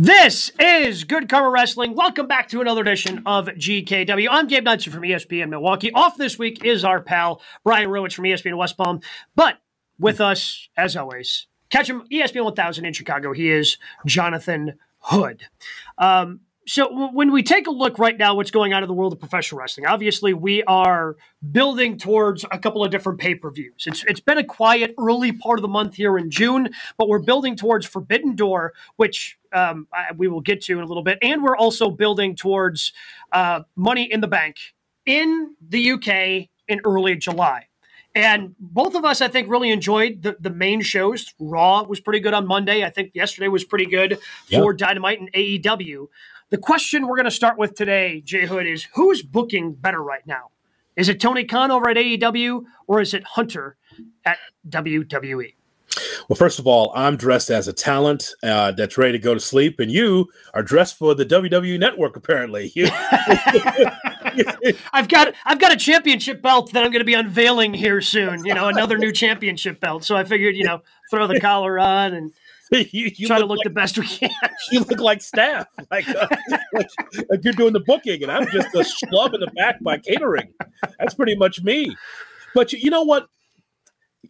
This is Good Karma Wrestling. Welcome back to another edition of GKW. I'm Gabe Knudsen from ESPN Milwaukee. Off this week is our pal Brian Rowitz from ESPN West Palm. But with us, as always, catch him ESPN 1000 in Chicago. He is Jonathan Hood. Um, so when we take a look right now, what's going on in the world of professional wrestling? Obviously, we are building towards a couple of different pay per views. It's it's been a quiet early part of the month here in June, but we're building towards Forbidden Door, which um, I, we will get to in a little bit, and we're also building towards uh, Money in the Bank in the UK in early July. And both of us, I think, really enjoyed the, the main shows. Raw was pretty good on Monday. I think yesterday was pretty good Yep. for Dynamite and AEW. The question we're going to start with today, Jay Hood, is who's booking better right now? Is it Tony Khan over at AEW or is it Hunter at? WWE? Well, first of all, I'm dressed as a talent uh, that's ready to go to sleep, and you are dressed for the WWE Network. Apparently, I've got I've got a championship belt that I'm going to be unveiling here soon. You know, another new championship belt. So I figured, you know, throw the collar on and you, you try to look look like, the best we can. you look like staff, like, uh, like like you're doing the booking, and I'm just a schlub in the back by catering. That's pretty much me. But you, you know what?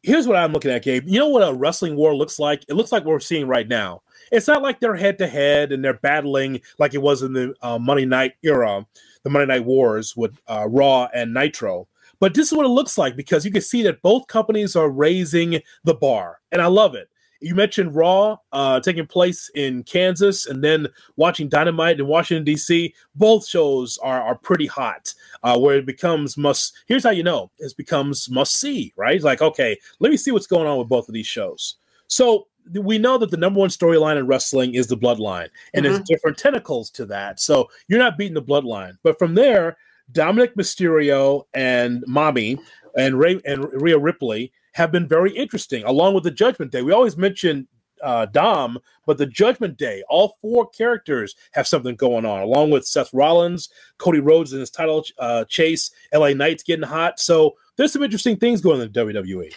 Here's what I'm looking at, Gabe. You know what a wrestling war looks like? It looks like what we're seeing right now. It's not like they're head to head and they're battling like it was in the uh, Monday Night era, the Monday Night Wars with uh, Raw and Nitro. But this is what it looks like because you can see that both companies are raising the bar, and I love it. You mentioned Raw uh, taking place in Kansas, and then watching Dynamite in Washington D.C. Both shows are are pretty hot. Uh, where it becomes must. Here's how you know it becomes must see. Right? It's like okay, let me see what's going on with both of these shows. So we know that the number one storyline in wrestling is the bloodline, and there's different tentacles to that. So you're not beating the bloodline, but from there, Dominik Mysterio and Mommy and Ray and Rhea Ripley have been very interesting, along with the Judgment Day. We always mention uh, Dom, but the Judgment Day, all four characters have something going on, along with Seth Rollins, Cody Rhodes in his title uh, chase, LA Knight's getting hot. So there's some interesting things going on in. WWE.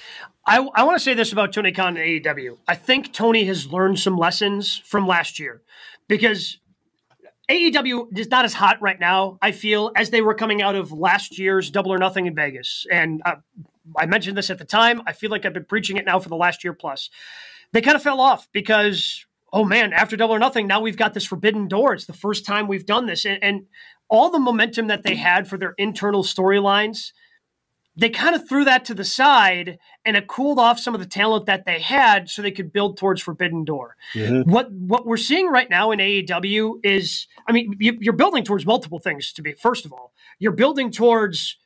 I, I want to say this about Tony Khan and AEW. I think Tony has learned some lessons from last year because AEW is not as hot right now, I feel, as they were coming out of last year's Double or Nothing in Vegas. And uh, I mentioned this at the time. I feel like I've been preaching it now for the last year plus. They kind of fell off because, oh man, after Double or Nothing, now we've got this forbidden door. It's the first time we've done this. And, and all the momentum that they had for their internal storylines they kind of threw that to the side and it cooled off some of the talent that they had so they could build towards Forbidden Door. Mm-hmm. What what we're seeing right now in AEW is, I mean, you, you're building towards multiple things. To be first of all, you're building towards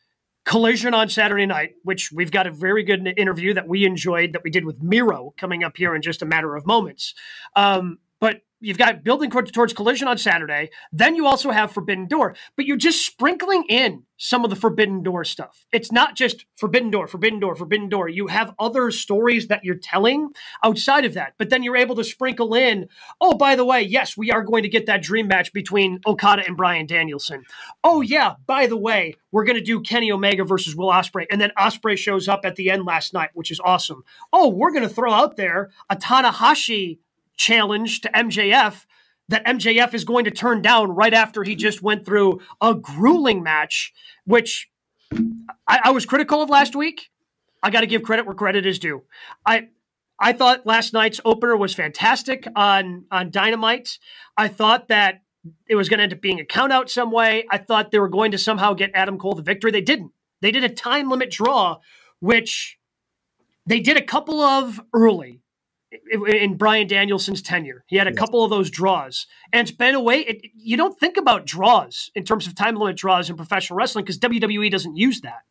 Collision on Saturday night, which we've got a very good interview that we enjoyed that we did with Miro coming up here in just a matter of moments. Um, but you've got building towards, Collision on Saturday. Then you also have Forbidden Door, but you're just sprinkling in some of the Forbidden Door stuff. It's not just Forbidden Door, Forbidden Door, Forbidden Door. You have other stories that you're telling outside of that, but then you're able to sprinkle in, oh, by the way, yes, we are going to get that dream match between Okada and Bryan Danielson. Oh, yeah, by the way, we're going to do Kenny Omega versus Will Ospreay, and then Ospreay shows up at the end last night, which is awesome. Oh, we're going to throw out there a Tanahashi challenge to MJF that MJF is going to turn down right after he just went through a grueling match, which I, I was critical of last week. I got to give credit where credit is due. I I thought last night's opener was fantastic on on Dynamite. I thought that it was going to end up being a count out some way. I thought they were going to somehow get Adam Cole the victory. They didn't. They did a time limit draw, which they did a couple of early in Bryan Danielson's tenure. He had a Yes. couple of those draws. And it's been a way, it, you don't think about draws in terms of time limit draws in professional wrestling because WWE doesn't use that.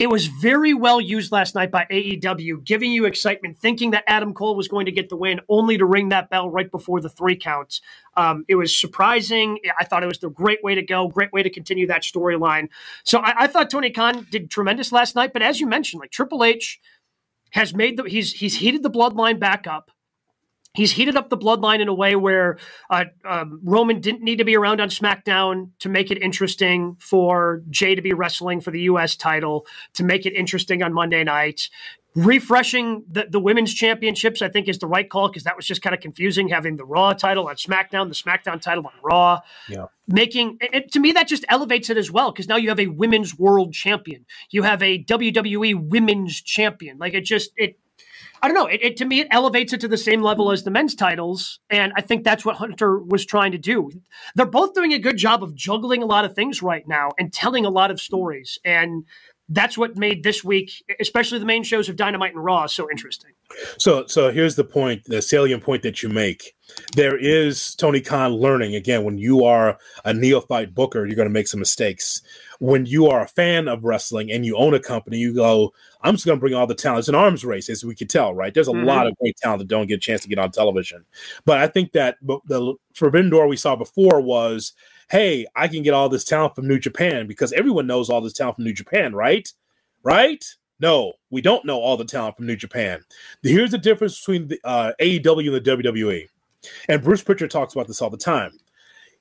It was very well used last night by AEW, giving you excitement, thinking that Adam Cole was going to get the win, only to ring that bell right before the three counts. Um, it was surprising. I thought it was the great way to go, great way to continue that storyline. So I, I thought Tony Khan did tremendous last night. But as you mentioned, like Triple H has made the he's he's heated the bloodline back up. He's heated up the bloodline in a way where uh, um, Roman didn't need to be around on SmackDown to make it interesting for Jay to be wrestling for the U.S. title, to make it interesting on Monday night. Refreshing the, the women's championships, I think, is the right call because that was just kind of confusing having the Raw title on SmackDown, the SmackDown title on Raw. Yeah. Making it, to me, that just elevates it as well because now you have a women's world champion. You have a WWE women's champion. Like it just, it I don't know. It, it, to me, it elevates it to the same level as the men's titles, and I think that's what Hunter was trying to do. They're both doing a good job of juggling a lot of things right now and telling a lot of stories, and that's what made this week, especially the main shows of Dynamite and Raw, so interesting. So, so here's the point, the salient point that you make. There is Tony Khan learning again. When you are a neophyte booker, you're going to make some mistakes when you are a fan of wrestling and you own a company, you go, I'm just going to bring all the talent. It's an arms race, as we can tell, right? There's a mm-hmm. lot of great talent that don't get a chance to get on television. But I think that the Forbidden Door we saw before was, hey, I can get all this talent from New Japan because everyone knows all this talent from New Japan, right? Right? No, we don't know all the talent from New Japan. Here's the difference between the uh, AEW and the WWE. And Bruce Pritchard talks about this all the time.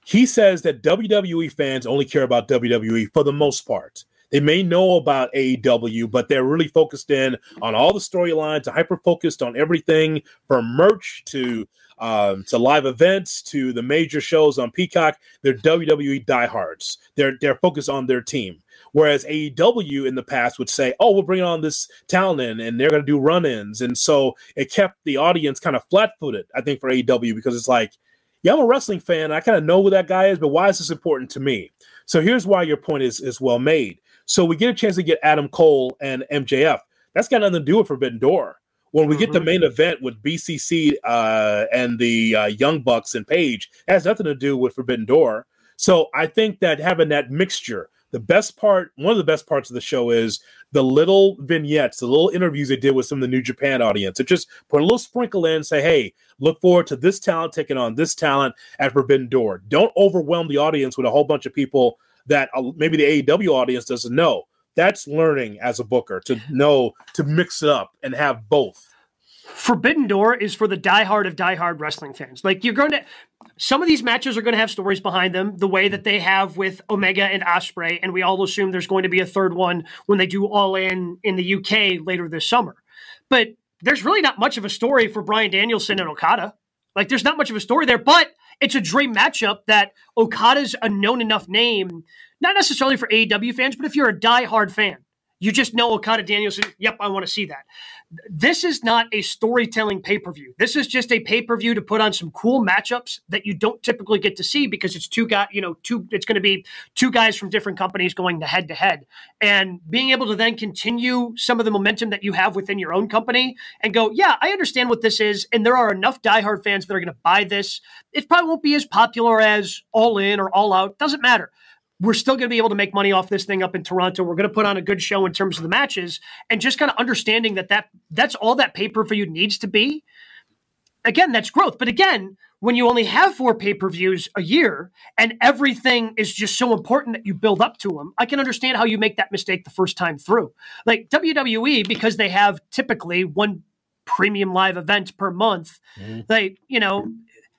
He says that WWE fans only care about WWE for the most part. They may know about AEW, but they're really focused in on all the storylines, hyper focused on everything from merch to um, to live events to the major shows on Peacock. They're WWE diehards. They're they're focused on their team. Whereas AEW in the past would say, "Oh, we're bringing on this talent in, and they're going to do run-ins," and so it kept the audience kind of flat-footed. I think for AEW because it's like yeah, I'm a wrestling fan. I kind of know who that guy is, but why is this important to me? So here's why your point is is well made. So we get a chance to get Adam Cole and MJF. That's got nothing to do with Forbidden Door. When we mm-hmm. get the mm-hmm. main event with BCC uh, and the uh, Young Bucks and Page, has nothing to do with Forbidden Door. So I think that having that mixture the best part, one of the best parts of the show is the little vignettes, the little interviews they did with some of the New Japan audience. It just put a little sprinkle in, say, hey, look forward to this talent taking on this talent at Forbidden Door. Don't overwhelm the audience with a whole bunch of people that uh, maybe the AEW audience doesn't know. That's learning as a booker to know to mix it up and have both. Forbidden Door is for the diehard of diehard wrestling fans. Like you're going to some of these matches are going to have stories behind them, the way that they have with Omega and Ospreay, and we all assume there's going to be a third one when they do All In in the UK later this summer. But there's really not much of a story for Bryan Danielson and Okada. Like there's not much of a story there, but it's a dream matchup that Okada's a known enough name, not necessarily for AEW fans, but if you're a diehard fan, you just know Okada Danielson. Yep, I want to see that. This is not a storytelling pay per view. This is just a pay per view to put on some cool matchups that you don't typically get to see because it's two guys. You know, two. It's going to be two guys from different companies going to head to head, and being able to then continue some of the momentum that you have within your own company and go, yeah, I understand what this is, and there are enough diehard fans that are going to buy this. It probably won't be as popular as All In or All Out. Doesn't matter we're still going to be able to make money off this thing up in Toronto. We're going to put on a good show in terms of the matches and just kind of understanding that, that that's all that pay per view needs to be. Again, that's growth. But again, when you only have four pay per views a year and everything is just so important that you build up to them, I can understand how you make that mistake the first time through. Like WWE, because they have typically one premium live event per month, mm-hmm. like, you know,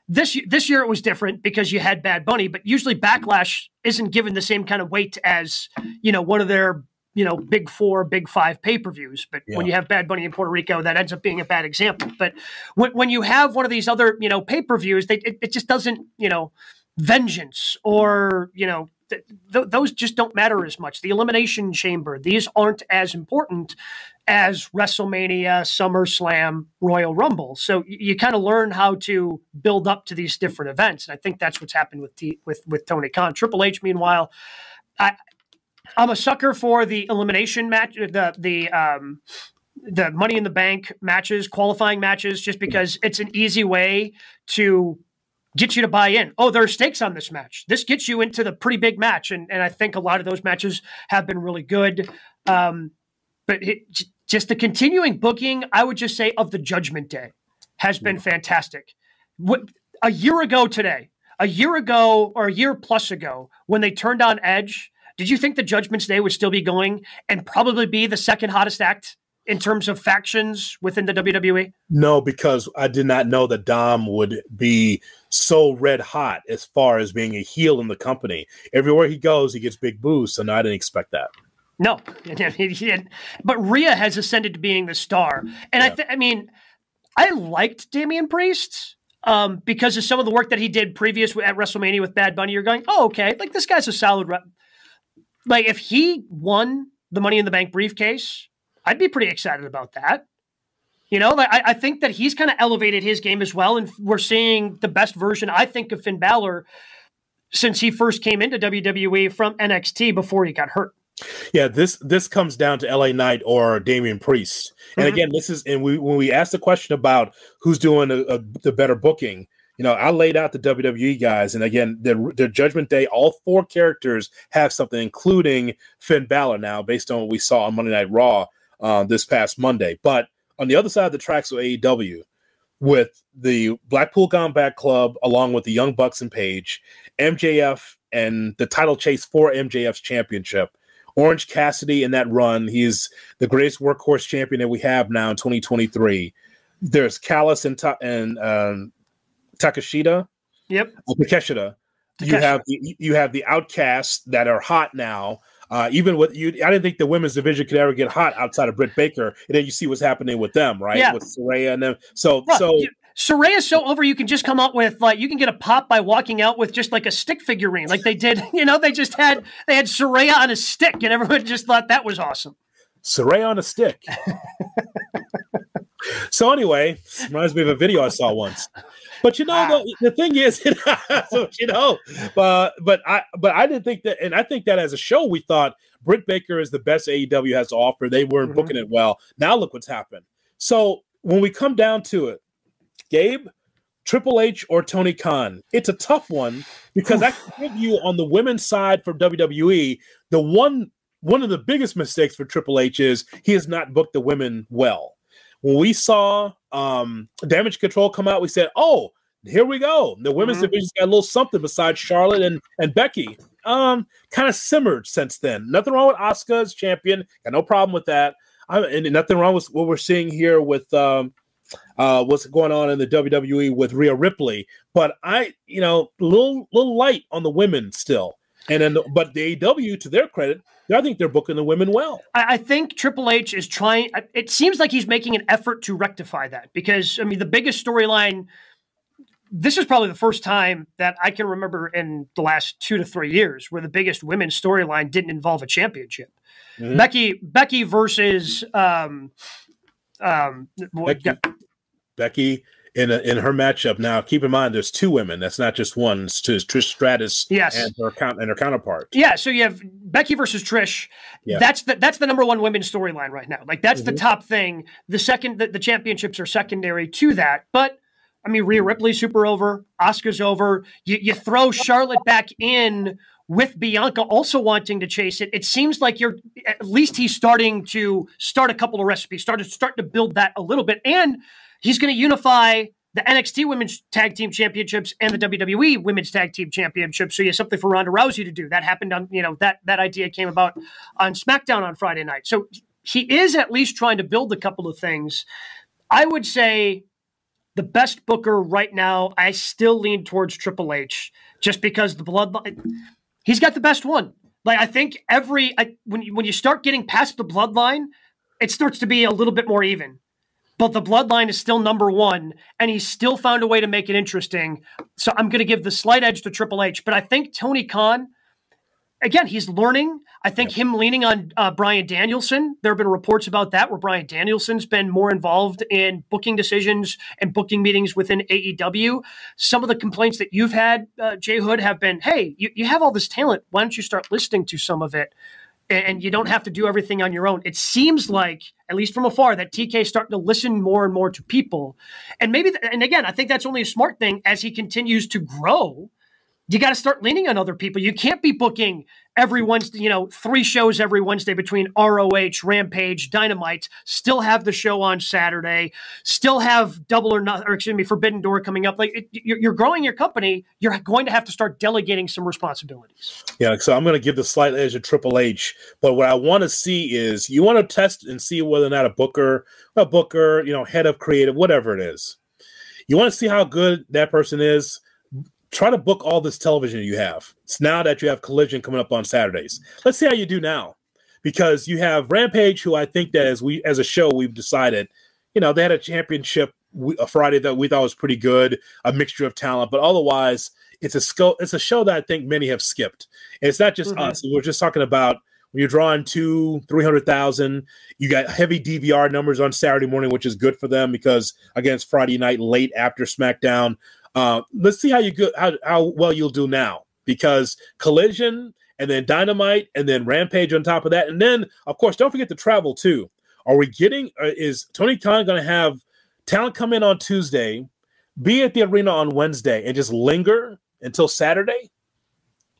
this this year it was different because you had Bad Bunny, but usually Backlash isn't given the same kind of weight as you know one of their you know big four, big five pay per views. But yeah. when you have Bad Bunny in Puerto Rico, that ends up being a bad example. But when, when you have one of these other you know pay per views, it, it just doesn't you know vengeance or you know th- th- those just don't matter as much. The Elimination Chamber, these aren't as important as WrestleMania, SummerSlam, Royal Rumble. So you, you kind of learn how to build up to these different events, and I think that's what's happened with T- with with Tony Khan. Triple H, meanwhile, I I'm a sucker for the elimination match, the the um, the Money in the Bank matches, qualifying matches, just because it's an easy way to get you to buy in. Oh, there are stakes on this match. This gets you into the pretty big match, and and I think a lot of those matches have been really good. Um, but it, just the continuing booking, I would just say, of the Judgment Day has been fantastic. What, a year ago today, a year ago or a year plus ago, when they turned on Edge, did you think the Judgment Day would still be going and probably be the second hottest act in terms of factions within the WWE? No, because I did not know that Dom would be so red hot as far as being a heel in the company. Everywhere he goes, he gets big boosts, and I didn't expect that. No. But Rhea has ascended to being the star, and yeah. I, th- I mean, I liked Damian Priest um, because of some of the work that he did previous at WrestleMania with Bad Bunny. You're going, oh, okay, like this guy's a solid rep. Like if he won the Money in the Bank briefcase, I'd be pretty excited about that. You know, like, I, I think that he's kind of elevated his game as well, and we're seeing the best version, I think, of Finn Balor since he first came into WWE from NXT before he got hurt. Yeah, this this comes down to LA Knight or Damian Priest. And mm-hmm. again, this is and we when we asked the question about who's doing a, a, the better booking, you know, I laid out the WWE guys, and again, their their Judgment Day, all four characters have something, including Finn Balor now, based on what we saw on Monday Night Raw uh, this past Monday. But on the other side of the tracks of AEW, with the Blackpool Combat Club, along with the Young Bucks and Page, MJF, and the title chase for MJF's championship Orange Cassidy in that run. He's the greatest workhorse champion that we have now in 2023. There's Callis and, Ta- and um, Takeshita. Yep. Uh, Takeshita. You have the, you have the outcasts that are hot now. Uh, even with you, I didn't think the women's division could ever get hot outside of Britt Baker. And then you see what's happening with them, right? Yeah. With Saraya and them. So, so is so over. You can just come out with like you can get a pop by walking out with just like a stick figurine, like they did. You know, they just had they had Saraya on a stick, and everyone just thought that was awesome. Saraya on a stick. so anyway, reminds me of a video I saw once. But you know, ah. the, the, thing is, so, you know, but but I but I didn't think that, and I think that as a show, we thought Britt Baker is the best AEW has to offer. They weren't mm-hmm. booking it well. Now look what's happened. So when we come down to it, Gabe, Triple H, or Tony Khan? It's a tough one because I can give you on the women's side for WWE, the one one of the biggest mistakes for Triple H is he has not booked the women well. When we saw um, Damage Control come out, we said, "Oh, here we go. The women's mm-hmm. division's got a little something besides Charlotte and, and Becky. Um, kind of simmered since then. Nothing wrong with Asuka as champion. Got no problem with that. I, and nothing wrong with what we're seeing here with um, uh, what's going on in the WWE with Rhea Ripley. But I, you know, little little light on the women still. And then, but the AW, to their credit, I think they're booking the women well. I, I think Triple H is trying. It seems like he's making an effort to rectify that because I mean, the biggest storyline. This is probably the first time that I can remember in the last two to three years where the biggest women's storyline didn't involve a championship. Mm-hmm. Becky Becky versus um, um, Becky, Becky in a, in her matchup. Now, keep in mind, there's two women. That's not just one. It's Trish Stratus yes. and her count and her counterpart. Yeah. So you have Becky versus Trish. Yeah. That's the that's the number one women's storyline right now. Like that's mm-hmm. the top thing. The second the, the championships are secondary to that, but. I mean, Rhea Ripley super over, Oscar's over. You, you throw Charlotte back in with Bianca also wanting to chase it, it seems like you're at least he's starting to start a couple of recipes, started starting to build that a little bit, and he's going to unify the NXT Women's Tag Team Championships and the WWE Women's Tag Team Championships. So you have something for Ronda Rousey to do. That happened on you know that that idea came about on SmackDown on Friday night. So he is at least trying to build a couple of things. I would say the best booker right now. I still lean towards Triple H just because the bloodline he's got the best one. Like I think every I, when you, when you start getting past the bloodline, it starts to be a little bit more even. But the bloodline is still number one, and he's still found a way to make it interesting. So I'm going to give the slight edge to Triple H. But I think Tony Khan again, he's learning. I think yep. him leaning on uh, Bryan Danielson. There have been reports about that where Bryan Danielson's been more involved in booking decisions and booking meetings within AEW. Some of the complaints that you've had, uh, Jay Hood, have been, "Hey, you, you have all this talent. Why don't you start listening to some of it?" And you don't have to do everything on your own. It seems like, at least from afar, that TK is starting to listen more and more to people. And maybe, and again, I think that's only a smart thing as he continues to grow you got to start leaning on other people. You can't be booking every Wednesday, you know, three shows every Wednesday between ROH, Rampage, Dynamite, still have the show on Saturday, still have Double or Not, or excuse me, Forbidden Door coming up. Like it, you're growing your company, you're going to have to start delegating some responsibilities. Yeah, so I'm going to give the slight edge to Triple H, but what I want to see is you want to test and see whether or not a booker, a booker, you know, head of creative, whatever it is, you want to see how good that person is try to book all this television you have. It's now that you have Collision coming up on Saturdays. Let's see how you do now, because you have Rampage, who I think that as we as a show we've decided, you know, they had a championship a Friday that we thought was pretty good, a mixture of talent, but otherwise it's a sco- it's a show that I think many have skipped. And it's not just mm-hmm. us. We're just talking about when you're drawing two, three hundred thousand, you got heavy DVR numbers on Saturday morning, which is good for them because against Friday night late after SmackDown. Uh, let's see how you go, how how well you'll do now because Collision and then Dynamite and then Rampage on top of that, and then of course don't forget to travel too. Are we getting? Uh, is Tony Khan going to have talent come in on Tuesday, be at the arena on Wednesday, and just linger until Saturday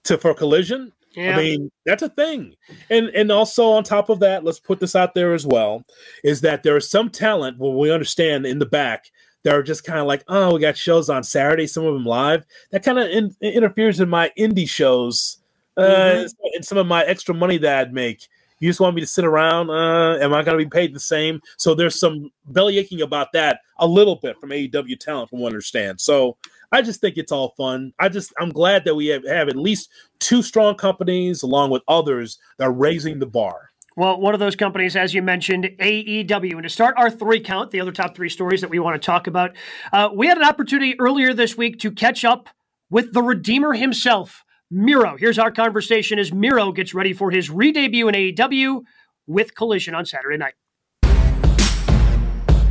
to for Collision? Yeah. I mean, that's a thing. And and also on top of that, let's put this out there as well, is that there is some talent when we understand in the back that are just kind of like, oh, we got shows on Saturday, some of them live. That kind of in- interferes in my indie shows uh, mm-hmm. and some of my extra money that I'd make. You just want me to sit around? Uh, am I going to be paid the same? So there's some belly aching about that a little bit from AEW talent, from what I understand. So I just think it's all fun. I just I'm glad that we have, have at least two strong companies along with others that are raising the bar. Well, one of those companies, as you mentioned, AEW. And to start our three count, the other top three stories that we want to talk about, uh, we had an opportunity earlier this week to catch up with the Redeemer himself, Miro. Here's our conversation as Miro gets ready for his re debut in AEW with Collision on Saturday night.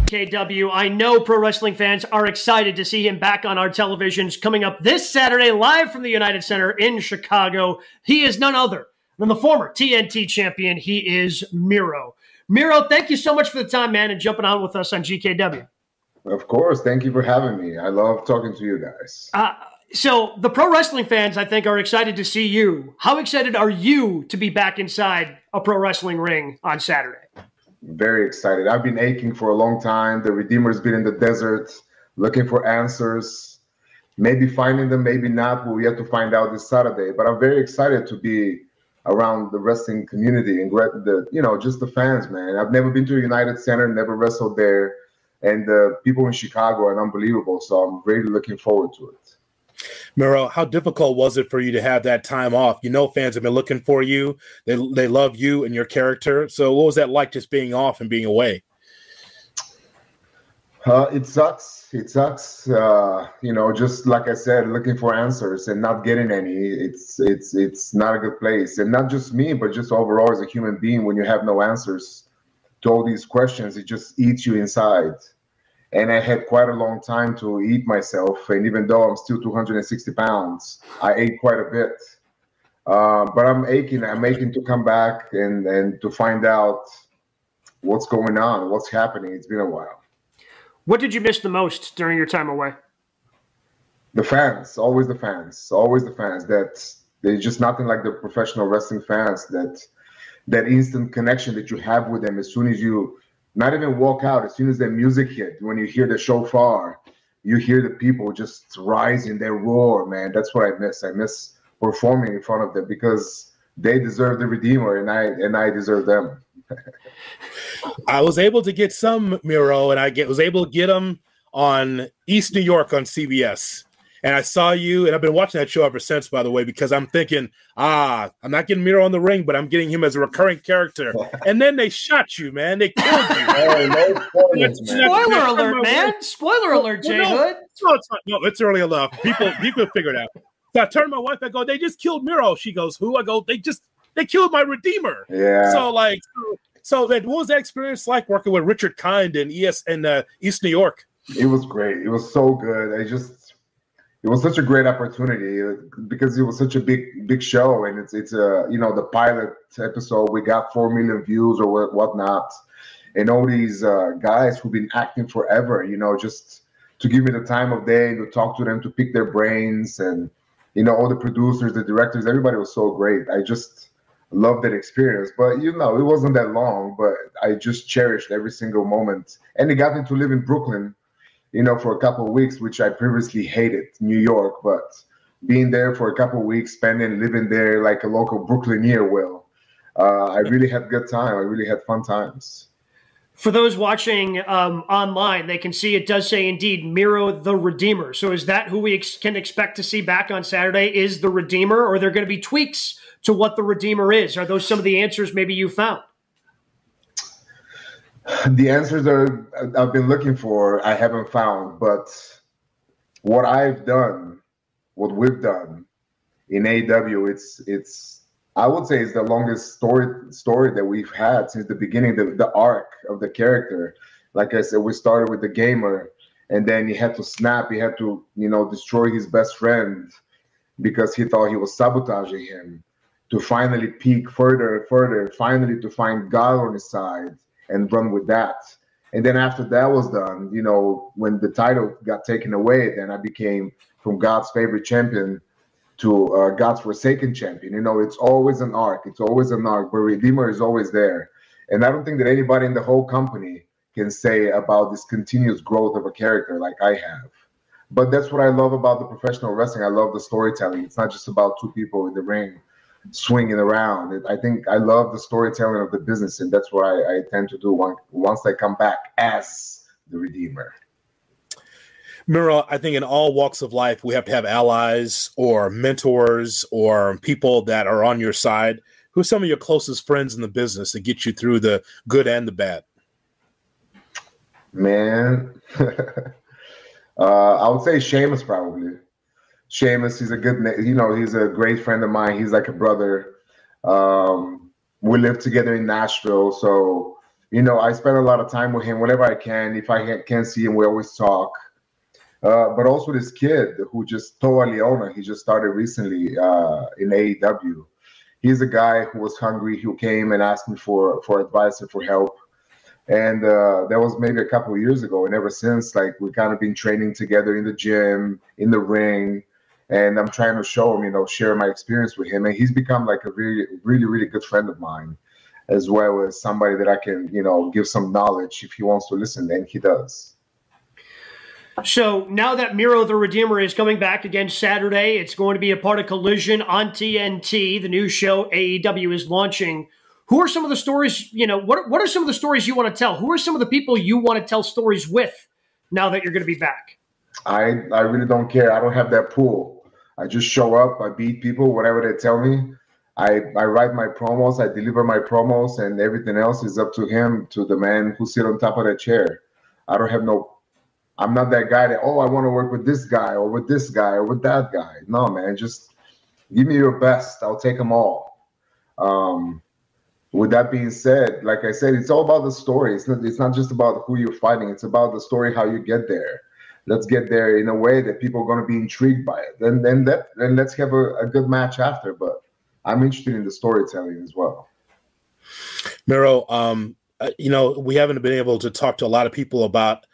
KW, I know pro wrestling fans are excited to see him back on our televisions coming up this Saturday, live from the United Center in Chicago. He is none other than the former TNT champion. He is Miro. Miro, thank you so much for the time, man, and jumping on with us on GKW. Of course. Thank you for having me. I love talking to you guys. Uh, so, the pro wrestling fans, I think, are excited to see you. How excited are you to be back inside a pro wrestling ring on Saturday? Very excited. I've been aching for a long time. The Redeemer's been in the desert looking for answers, maybe finding them, maybe not. But we have to find out this Saturday. But I'm very excited to be around the wrestling community and the you know just the fans, man. I've never been to a United Center, never wrestled there, and the people in Chicago are unbelievable. So I'm really looking forward to it. Miro, how difficult was it for you to have that time off? You know, fans have been looking for you. They they love you and your character. So, what was that like, just being off and being away? Uh, it sucks. It sucks. Uh, you know, just like I said, looking for answers and not getting any. It's it's it's not a good place, and not just me, but just overall as a human being. When you have no answers to all these questions, it just eats you inside. And I had quite a long time to eat myself, and even though I'm still 260 pounds, I ate quite a bit. Uh, but I'm aching. I'm aching to come back and and to find out what's going on, what's happening. It's been a while. What did you miss the most during your time away? The fans, always the fans, always the fans. That there's just nothing like the professional wrestling fans. That that instant connection that you have with them as soon as you, not even walk out, as soon as the music hit, when you hear the shofar, you hear the people just rising, they roar, man. That's what I miss. I miss performing in front of them because they deserve the redeemer, and I and I deserve them. I was able to get some Miro, and I get was able to get them on East New York on CBS. And I saw you, and I've been watching that show ever since, by the way, because I'm thinking, ah, I'm not getting Miro on the ring, but I'm getting him as a recurring character. and then they shot you, man. They killed you. oh, no Spoiler alert, man. Spoiler alert, Jay no, Hood. No, it's, not, no, it's early enough. People, people figure it out. So I turn to my wife. I go, "They just killed Miro." She goes, "Who?" I go, "They just they killed my redeemer." Yeah. So like, so that what was that experience like working with Richard Kind in ES uh, East New York? It was great. It was so good. I just it was such a great opportunity uh, because it was such a big big show and it's it's a you know the pilot episode we got four million views or what whatnot and all these uh, guys who've been acting forever you know just to give me the time of day to talk to them to pick their brains and you know, all the producers, the directors, everybody was so great. I just loved that experience. But you know, it wasn't that long, but I just cherished every single moment. And it got me to live in Brooklyn, you know, for a couple of weeks, which I previously hated, New York, but being there for a couple of weeks, spending living there like a local Brooklyneer will. Uh, I really had good time. I really had fun times. For those watching um, online, they can see it does say indeed Miro the Redeemer. So is that who we ex- can expect to see back on Saturday? Is the Redeemer, or are there going to be tweaks to what the Redeemer is? Are those some of the answers maybe you found? The answers are I've been looking for. I haven't found, but what I've done, what we've done in AW, it's it's I would say it's the longest story story that we've had since the beginning, the, the arc of the character. Like I said, we started with the gamer, and then he had to snap. He had to, you know, destroy his best friend because he thought he was sabotaging him. To finally peak further and further, finally to find God on his side and run with that. And then after that was done, you know, when the title got taken away, then I became from God's favorite champion to uh, God's forsaken champion. You know, it's always an arc. It's always an arc, but Redeemer is always there. And I don't think that anybody in the whole company can say about this continuous growth of a character like I have. But that's what I love about the professional wrestling. I love the storytelling. It's not just about two people in the ring swinging around. I think I love the storytelling of the business, and that's what I, I tend to do once I come back as the Redeemer. Miro, I think in all walks of life, we have to have allies or mentors or people that are on your side. Who are some of your closest friends in the business that get you through the good and the bad? Man, uh, I would say Sheamus probably. Sheamus, he's a good, you know, he's a great friend of mine. He's like a brother. Um, we live together in Nashville, so you know, I spend a lot of time with him whenever I can. If I can't see him, we always talk. Uh, but also this kid who just Toa Liona, he just started recently uh, in AEW. He's a guy who was hungry, who came and asked me for for advice and for help. And uh, that was maybe a couple years ago. And ever since, like we kind of been training together in the gym, in the ring, and I'm trying to show him, you know, share my experience with him. And he's become like a really, really, really good friend of mine, as well as somebody that I can, you know, give some knowledge if he wants to listen, and he does. So now that Miro the Redeemer is coming back again Saturday, it's going to be a part of Collision on TNT, the new show AEW is launching. Who are some of the stories, you know, what, what are some of the stories you want to tell? Who are some of the people you want to tell stories with now that you're going to be back? I, I really don't care. I don't have that pool. I just show up, I beat people, whatever they tell me. I, I write my promos, I deliver my promos, and everything else is up to him, to the man who sit on top of that chair. I don't have no I'm not that guy that oh I want to work with this guy or with this guy or with that guy. No, man, just give me your best. I'll take them all. Um, with that being said, like I said, it's all about the story. It's not, it's not just about who you're fighting. It's about the story, how you get there. Let's get there in a way that people are going to be intrigued by it. Then, then that, then let's have a, a good match after. But I'm interested in the storytelling as well. Miro, um, uh, you know, we haven't been able to talk to a lot of people about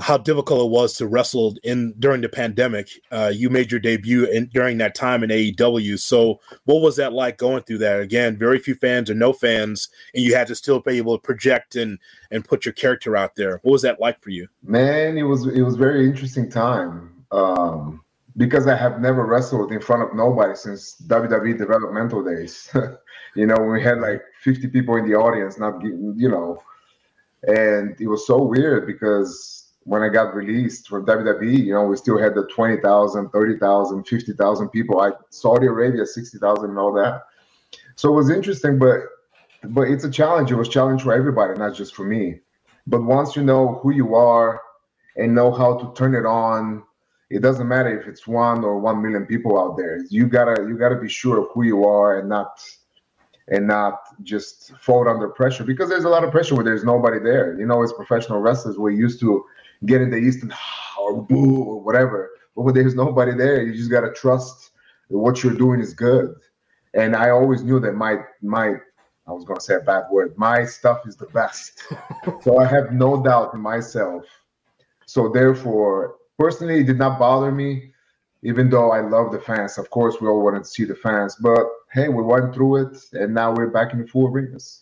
how difficult it was to wrestle in during the pandemic. Uh, you made your debut in, during that time in AEW. So, what was that like going through that? Again, very few fans or no fans, and you had to still be able to project and and put your character out there. What was that like for you? Man, it was it was very interesting time um, because I have never wrestled in front of nobody since WWE developmental days. you know, we had like 50 people in the audience, not you know, and it was so weird because when I got released from WWE, you know, we still had the 20,000, 30,000, 50,000 people. I Saudi Arabia, 60,000 and all that. So it was interesting, but but it's a challenge. It was challenge for everybody, not just for me. But once you know who you are and know how to turn it on, it doesn't matter if it's one or one million people out there. You gotta you gotta be sure of who you are and not and not just fold under pressure because there's a lot of pressure where there's nobody there. You know, as professional wrestlers, we're used to get in the East and or boo or whatever. But when there's nobody there, you just gotta trust what you're doing is good. And I always knew that my my I was gonna say a bad word. My stuff is the best. so I have no doubt in myself. So therefore, personally, it did not bother me. even though I love the fans, of course, we all wanted to see the fans. But hey, we went through it, and now we're back in the full arenas.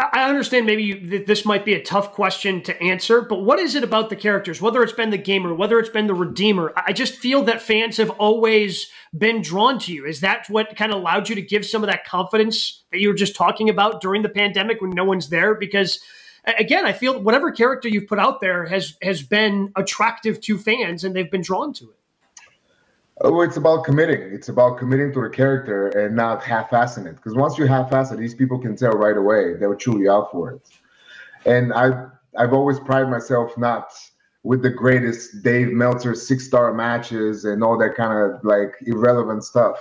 I understand maybe you, this might be a tough question to answer, but what is it about the characters, whether it's been the gamer, whether it's been the redeemer? I just feel that fans have always been drawn to you. Is that what kind of allowed you to give some of that confidence that you were just talking about during the pandemic when no one's there? Because again, I feel whatever character you've put out there has has been attractive to fans and they've been drawn to it. Oh, it's about committing. It's about committing to the character and not half-assing it. Because once you half-ass it, these people can tell right away. They'll chew you out for it. And I've I've always prided myself not with the greatest Dave Meltzer six-star matches and all that kind of like irrelevant stuff.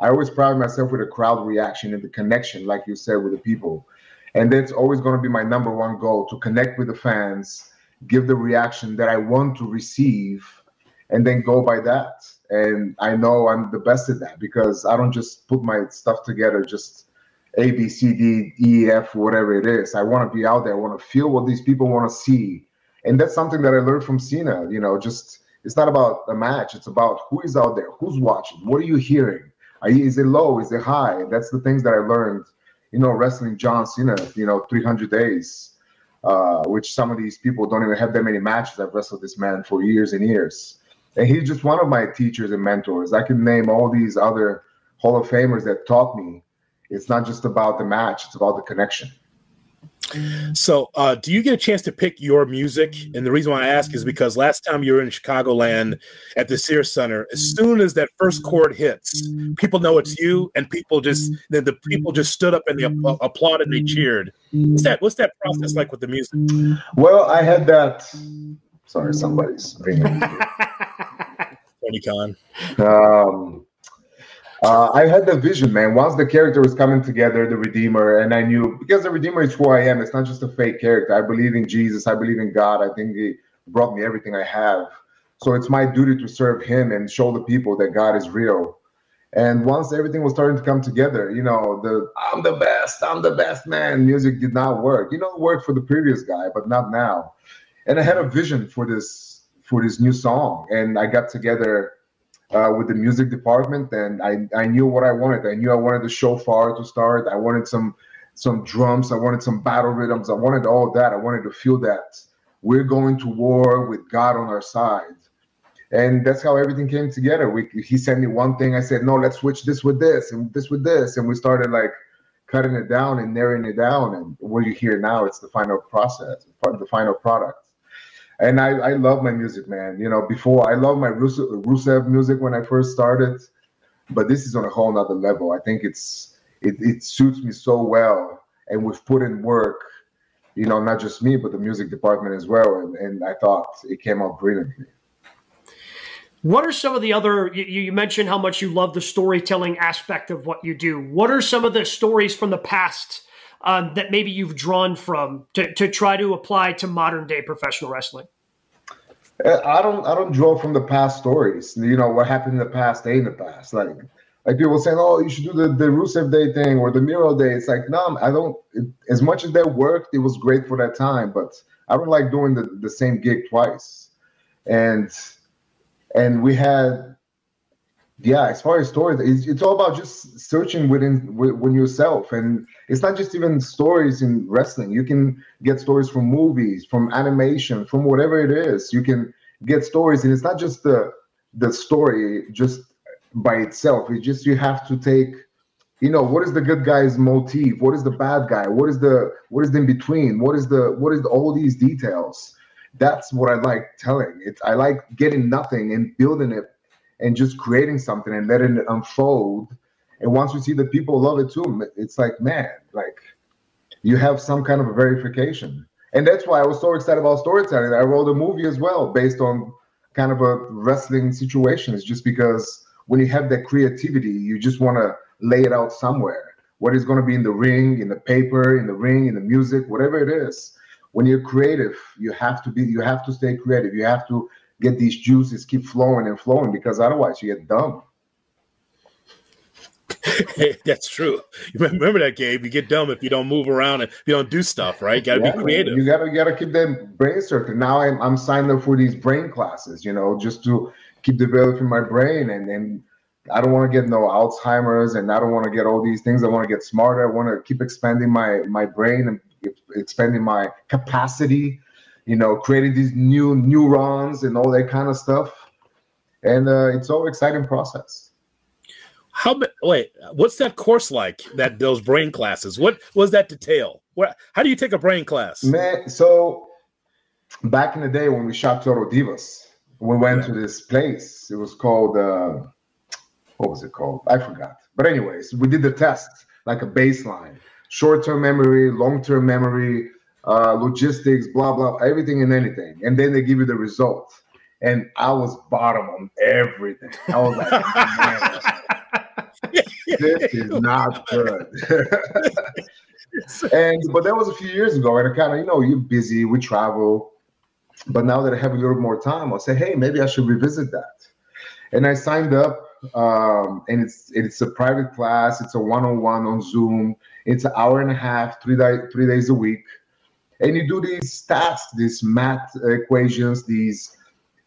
I always pride myself with the crowd reaction and the connection, like you said, with the people. And that's always going to be my number one goal to connect with the fans, give the reaction that I want to receive, and then go by that. And I know I'm the best at that because I don't just put my stuff together just A, B, C, D, E, F, whatever it is. I want to be out there. I want to feel what these people want to see. And that's something that I learned from Cena. You know, just it's not about the match, it's about who is out there, who's watching, what are you hearing? Are you, is it low? Is it high? That's the things that I learned, you know, wrestling John Cena, you know, 300 days, uh, which some of these people don't even have that many matches. I've wrestled this man for years and years and he's just one of my teachers and mentors. I can name all these other Hall of Famers that taught me. It's not just about the match; it's about the connection. So, uh, do you get a chance to pick your music? And the reason why I ask is because last time you were in Chicagoland at the Sears Center, as soon as that first chord hits, people know it's you, and people just the, the people just stood up and they applauded and they cheered. What's that? What's that process like with the music? Well, I had that. Sorry, somebody's ringing. Tony Khan. Um, uh, I had the vision, man. Once the character was coming together, the Redeemer, and I knew because the Redeemer is who I am. It's not just a fake character. I believe in Jesus. I believe in God. I think He brought me everything I have. So it's my duty to serve Him and show the people that God is real. And once everything was starting to come together, you know, the I'm the best, I'm the best man. Music did not work. You know, it worked for the previous guy, but not now. And I had a vision for this for this new song. And I got together uh, with the music department, and I, I knew what I wanted. I knew I wanted the shofar to start. I wanted some some drums. I wanted some battle rhythms. I wanted all that. I wanted to feel that we're going to war with God on our side. And that's how everything came together. We, he sent me one thing. I said, no, let's switch this with this and this with this. And we started like cutting it down and narrowing it down. And what you hear now, it's the final process, the final product and I, I love my music, man. You know, before I love my Rusev, Rusev music when I first started, but this is on a whole nother level. I think it's it, it suits me so well, and we've put in work. You know, not just me, but the music department as well. And, and I thought it came out brilliantly. What are some of the other? You, you, mentioned how much you love the storytelling aspect of what you do. What are some of the stories from the past um, that maybe you've drawn from to, to try to apply to modern day professional wrestling? Uh, I don't I don't draw from the past stories. You know what happened in the past, day in the past. Like like people saying, oh, you should do the the Rusev Day thing or the Miro Day. It's like no, I don't. It, as much as that worked, it was great for that time, but I don't like doing the the same gig twice. And and we had yeah as far as stories it's, it's all about just searching within within yourself and it's not just even stories in wrestling. You can get stories from movies from animation from whatever it is. You can get stories and it's not just the the story just by itself. It's just you have to take you know what is the good guy's motif? What is the bad guy? What is the what is the in between what is the what is the, all these details? That's what i like telling. It i like getting nothing and building it and just creating something and letting it unfold. And once you see that people love it too, it's like, man, like you have some kind of a verification. And that's why I was so excited about storytelling. I wrote a movie as well based on kind of a wrestling situation. It's just because when you have that creativity, you just want to lay it out somewhere. What is going to be in the ring, in the paper, in the ring, in the music, whatever it is. When you're creative, you have to be, you have to stay creative. You have to get these juices keep flowing and flowing because otherwise you get dumb. Hey, that's true. You Remember that, Gabe? You get dumb if you don't move around and you don't do stuff, right? Got to yeah, be creative. You got to got to keep that brain circuit. Now I'm I'm signed up for these brain classes, you know, just to keep developing my brain and and I don't want to get no Alzheimer's and I don't want to get all these things. I want to get smarter. I want to keep expanding my my brain and expanding my capacity. You know, creating these new neurons and all that kind of stuff. And uh, it's all exciting process. How wait? What's that course like? That those brain classes? What was that detail? What? How do you take a brain class? Man, so back in the day when we shot Total Divas, we went yeah. to this place. It was called. Uh, what was it called? I forgot. But anyways, we did the test like a baseline, short-term memory, long-term memory, uh, logistics, blah blah, everything and anything, and then they give you the result. And I was bottom on everything. I was like, this is not good. and but that was a few years ago, and I kind of, you know, you're busy, we travel. But now that I have a little more time, I'll say, hey, maybe I should revisit that. And I signed up um, and it's it's a private class. It's a one-on-one on Zoom. It's an hour and a half, three day, three days a week, and you do these tasks, these math equations, these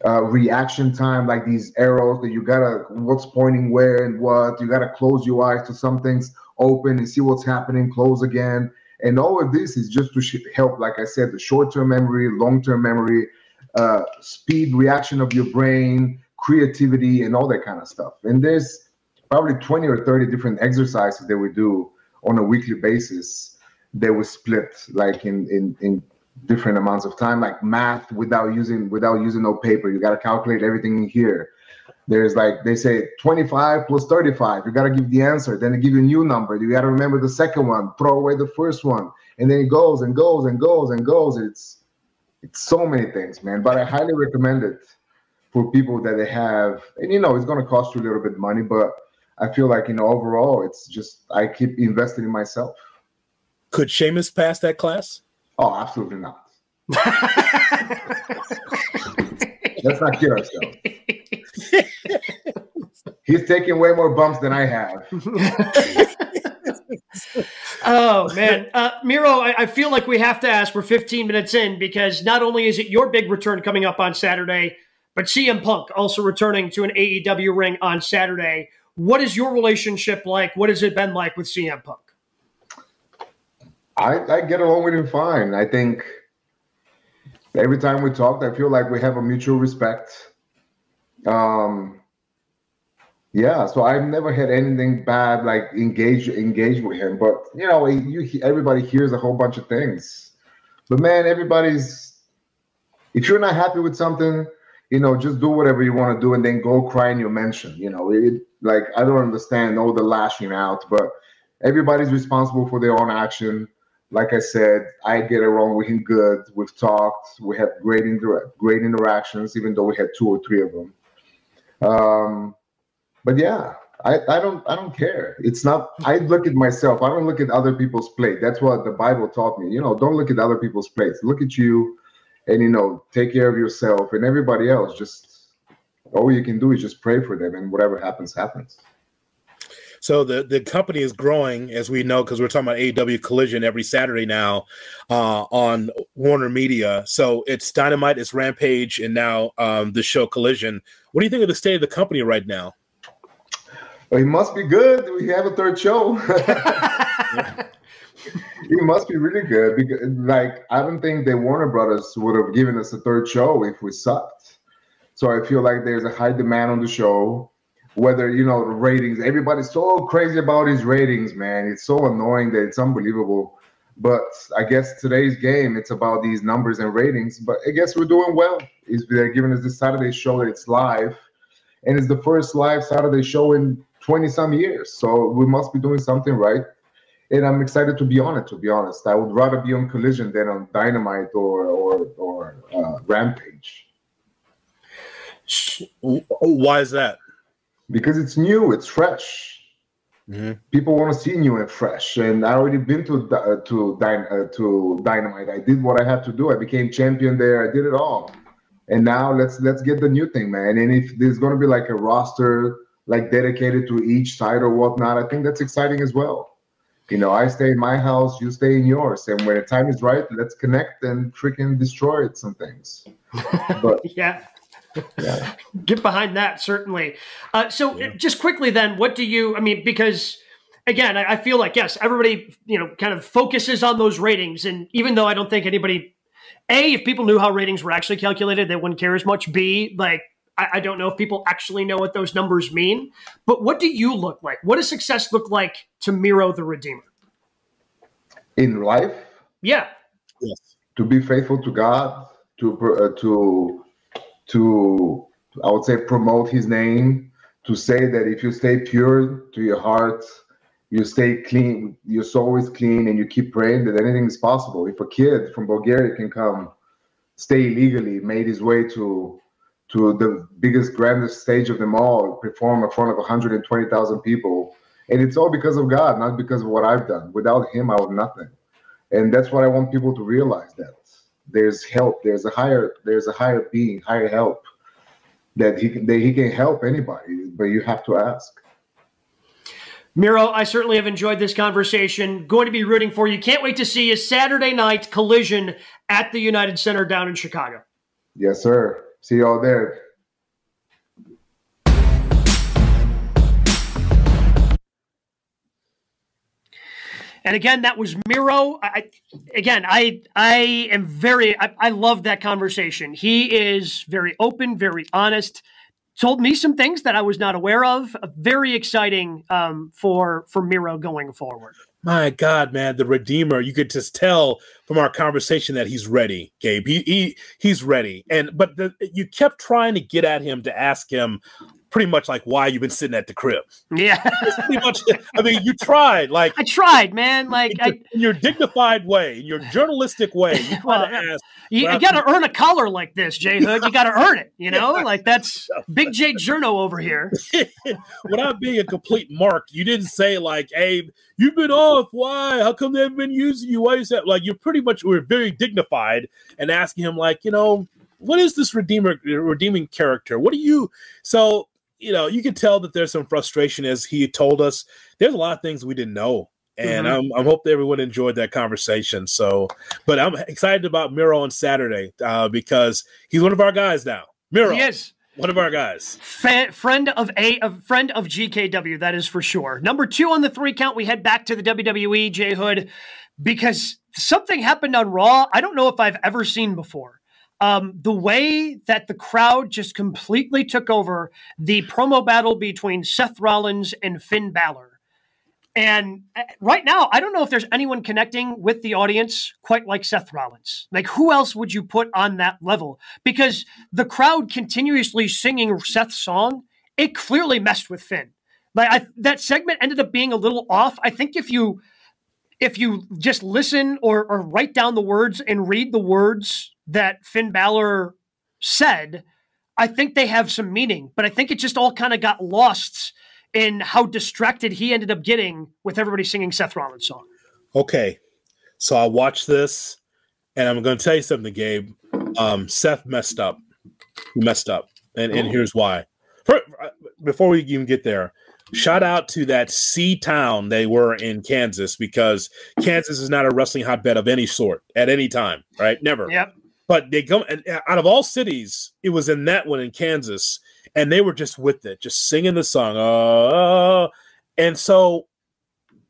uh, reaction time, like these arrows that you gotta what's pointing where and what. You gotta close your eyes to some things, open and see what's happening, close again, and all of this is just to help, like I said, the short-term memory, long-term memory, uh, speed reaction of your brain creativity and all that kind of stuff. And there's probably 20 or 30 different exercises that we do on a weekly basis that we split like in in in different amounts of time like math without using without using no paper. You got to calculate everything in here. There's like they say 25 plus 35 you got to give the answer then they give you a new number. You got to remember the second one throw away the first one. And then it goes and goes and goes and goes. It's it's so many things man. But i highly recommend it for people that they have, and you know, it's going to cost you a little bit money, but I feel like you know, overall, it's just I keep investing in myself. Could Sheamus pass that class? Oh, absolutely not. Let's not kid ourselves. He's taking way more bumps than I have. oh man, uh, Miro, I, I, feel like we have to ask. We're 15 minutes in because not only is it your big return coming up on Saturday, but CM Punk also returning to an AEW ring on Saturday. What is your relationship like? What has it been like with CM Punk? I, I get along with him fine. I think every time we talked, I feel like we have a mutual respect. Um, yeah, so I've never had anything bad like engage engage with him. But you know, you everybody hears a whole bunch of things. But man, everybody's if you're not happy with something, you know, just do whatever you want to do and then go cry in your mention. You know, it, like I don't understand all the lashing out, but everybody's responsible for their own action. Like I said, I get along with him good. We've talked. We have great inter- great interactions, even though we had two or three of them. Um, but yeah, I, I don't I don't care. It's not. I look at myself. I don't look at other people's plate. That's what the Bible taught me. You know, don't look at other people's plates. Look at you and you know take care of yourself and everybody else just all you can do is just pray for them and whatever happens happens so the, the company is growing, as we know, because we're talking about AEW Collision every Saturday now uh, on Warner Media. So it's Dynamite, it's Rampage, and now um, the show Collision. What do you think of the state of the company right now? Well, it must be good. We have a third show. he must be really good because, like, I don't think the Warner Brothers would have given us a third show if we sucked. So I feel like there's a high demand on the show. Whether you know ratings, everybody's so crazy about his ratings, man. It's so annoying that it's unbelievable. But I guess today's game, it's about these numbers and ratings. But I guess we're doing well. Is they're giving us this Saturday show that it's live, and it's the first live Saturday show in 20 some years. So we must be doing something right and I'm excited to be on it. To be honest, I would rather be on Collision than on Dynamite or or or uh, Rampage. Why is that? Because it's new, it's fresh. Mm-hmm. People want to see new and fresh, and I already been to uh, to uh, to Dynamite. I did what I had to do. I became champion there. I did it all, and now let's let's get the new thing, man. And if there's gonna be like a roster like dedicated to each side or whatnot, I think that's exciting as well you know, I stay in my house, you stay in yours, and when the time is right, let's connect and freaking destroy it some things. But yeah, Yeah. Get behind that, certainly. Uh, so, Yeah. just quickly, then, what do you? I mean, because again, I, I feel like yes, everybody you know kind of focuses on those ratings, and even though I don't think anybody, a, if people knew how ratings were actually calculated, they wouldn't care as much. B, like I, I don't know if people actually know what those numbers mean. But what do you look like? What does success look like to Miro the Redeemer? In life, Yeah, Yes. to be faithful to God, to uh, to to I would say promote His name, to say that if you stay pure to your heart, you stay clean, your soul is clean, and you keep praying that anything is possible. If a kid from Bulgaria can come, stay illegally, made his way to to the biggest, grandest stage of them all, perform in front of 120,000 people, and it's all because of God, not because of what I've done. Without Him, I would nothing and that's what i want people to realize that there's help there's a higher there's a higher being higher help that he can that he can help anybody but you have to ask Miro, I certainly have enjoyed this conversation. Going to be rooting for you. Can't wait to see you Saturday night collision at the United Center down in Chicago. yes sir see you all there And again, that was Miro. I, again, I I am very I, I love that conversation. He is very open, very honest. Told me some things that I was not aware of. Uh, Very exciting um, for for Miro going forward. My God, man, the Redeemer. You could just tell from our conversation that he's ready, Gabe. He, he he's ready. And but the, you kept trying to get at him to ask him pretty much like why you've been sitting at the crib. Yeah, pretty much I mean, you tried like I tried, man. Like in, I, your, in your dignified way, in your journalistic way. You Well, to ask you, you got to earn a collar like this, Jay Hood. You got to earn it. You know, like that's Big J Journo over here. without being a complete mark, you didn't say like, "Hey, you've been off. Why? How come they haven't been using you? Why is that?" Like, you're pretty much were very dignified and asking him, like, you know, what is this redeemer redeeming character? What do you? So you know, you can tell that there's some frustration as he told us. There's a lot of things we didn't know. And I'm, I hope that everyone enjoyed that conversation. So, but I'm excited about Miro on Saturday uh, because he's one of our guys now. Miro, He is. one of our guys. Friend of a, a friend of GKW, that is for sure. Number two on the three count, we head back to the WWE, Jay Hood, because something happened on Raw. I don't know if I've ever seen before. Um, the way that the crowd just completely took over the promo battle between Seth Rollins and Finn Balor. And uh, right now, I don't know if there's anyone connecting with the audience quite like Seth Rollins. Like, who else would you put on that level? Because the crowd continuously singing Seth's song, it clearly messed with Finn. Like I, that segment ended up being a little off. I think if you if you just listen or, or write down the words and read the words that Finn Balor said, I think they have some meaning. But I think it just all kind of got lost in how distracted he ended up getting with everybody singing Seth Rollins' song. Okay, so I watched this, and I'm going to tell you something, Gabe. Um, Seth messed up. He messed up, and and here's why. For, uh, before we even get there, shout out to that C town they were in Kansas because Kansas is not a wrestling hotbed of any sort at any time, right? Never. Yep. But they come and uh, out of all cities, it was in that one in Kansas, and they were just with it, just singing the song. Uh, and so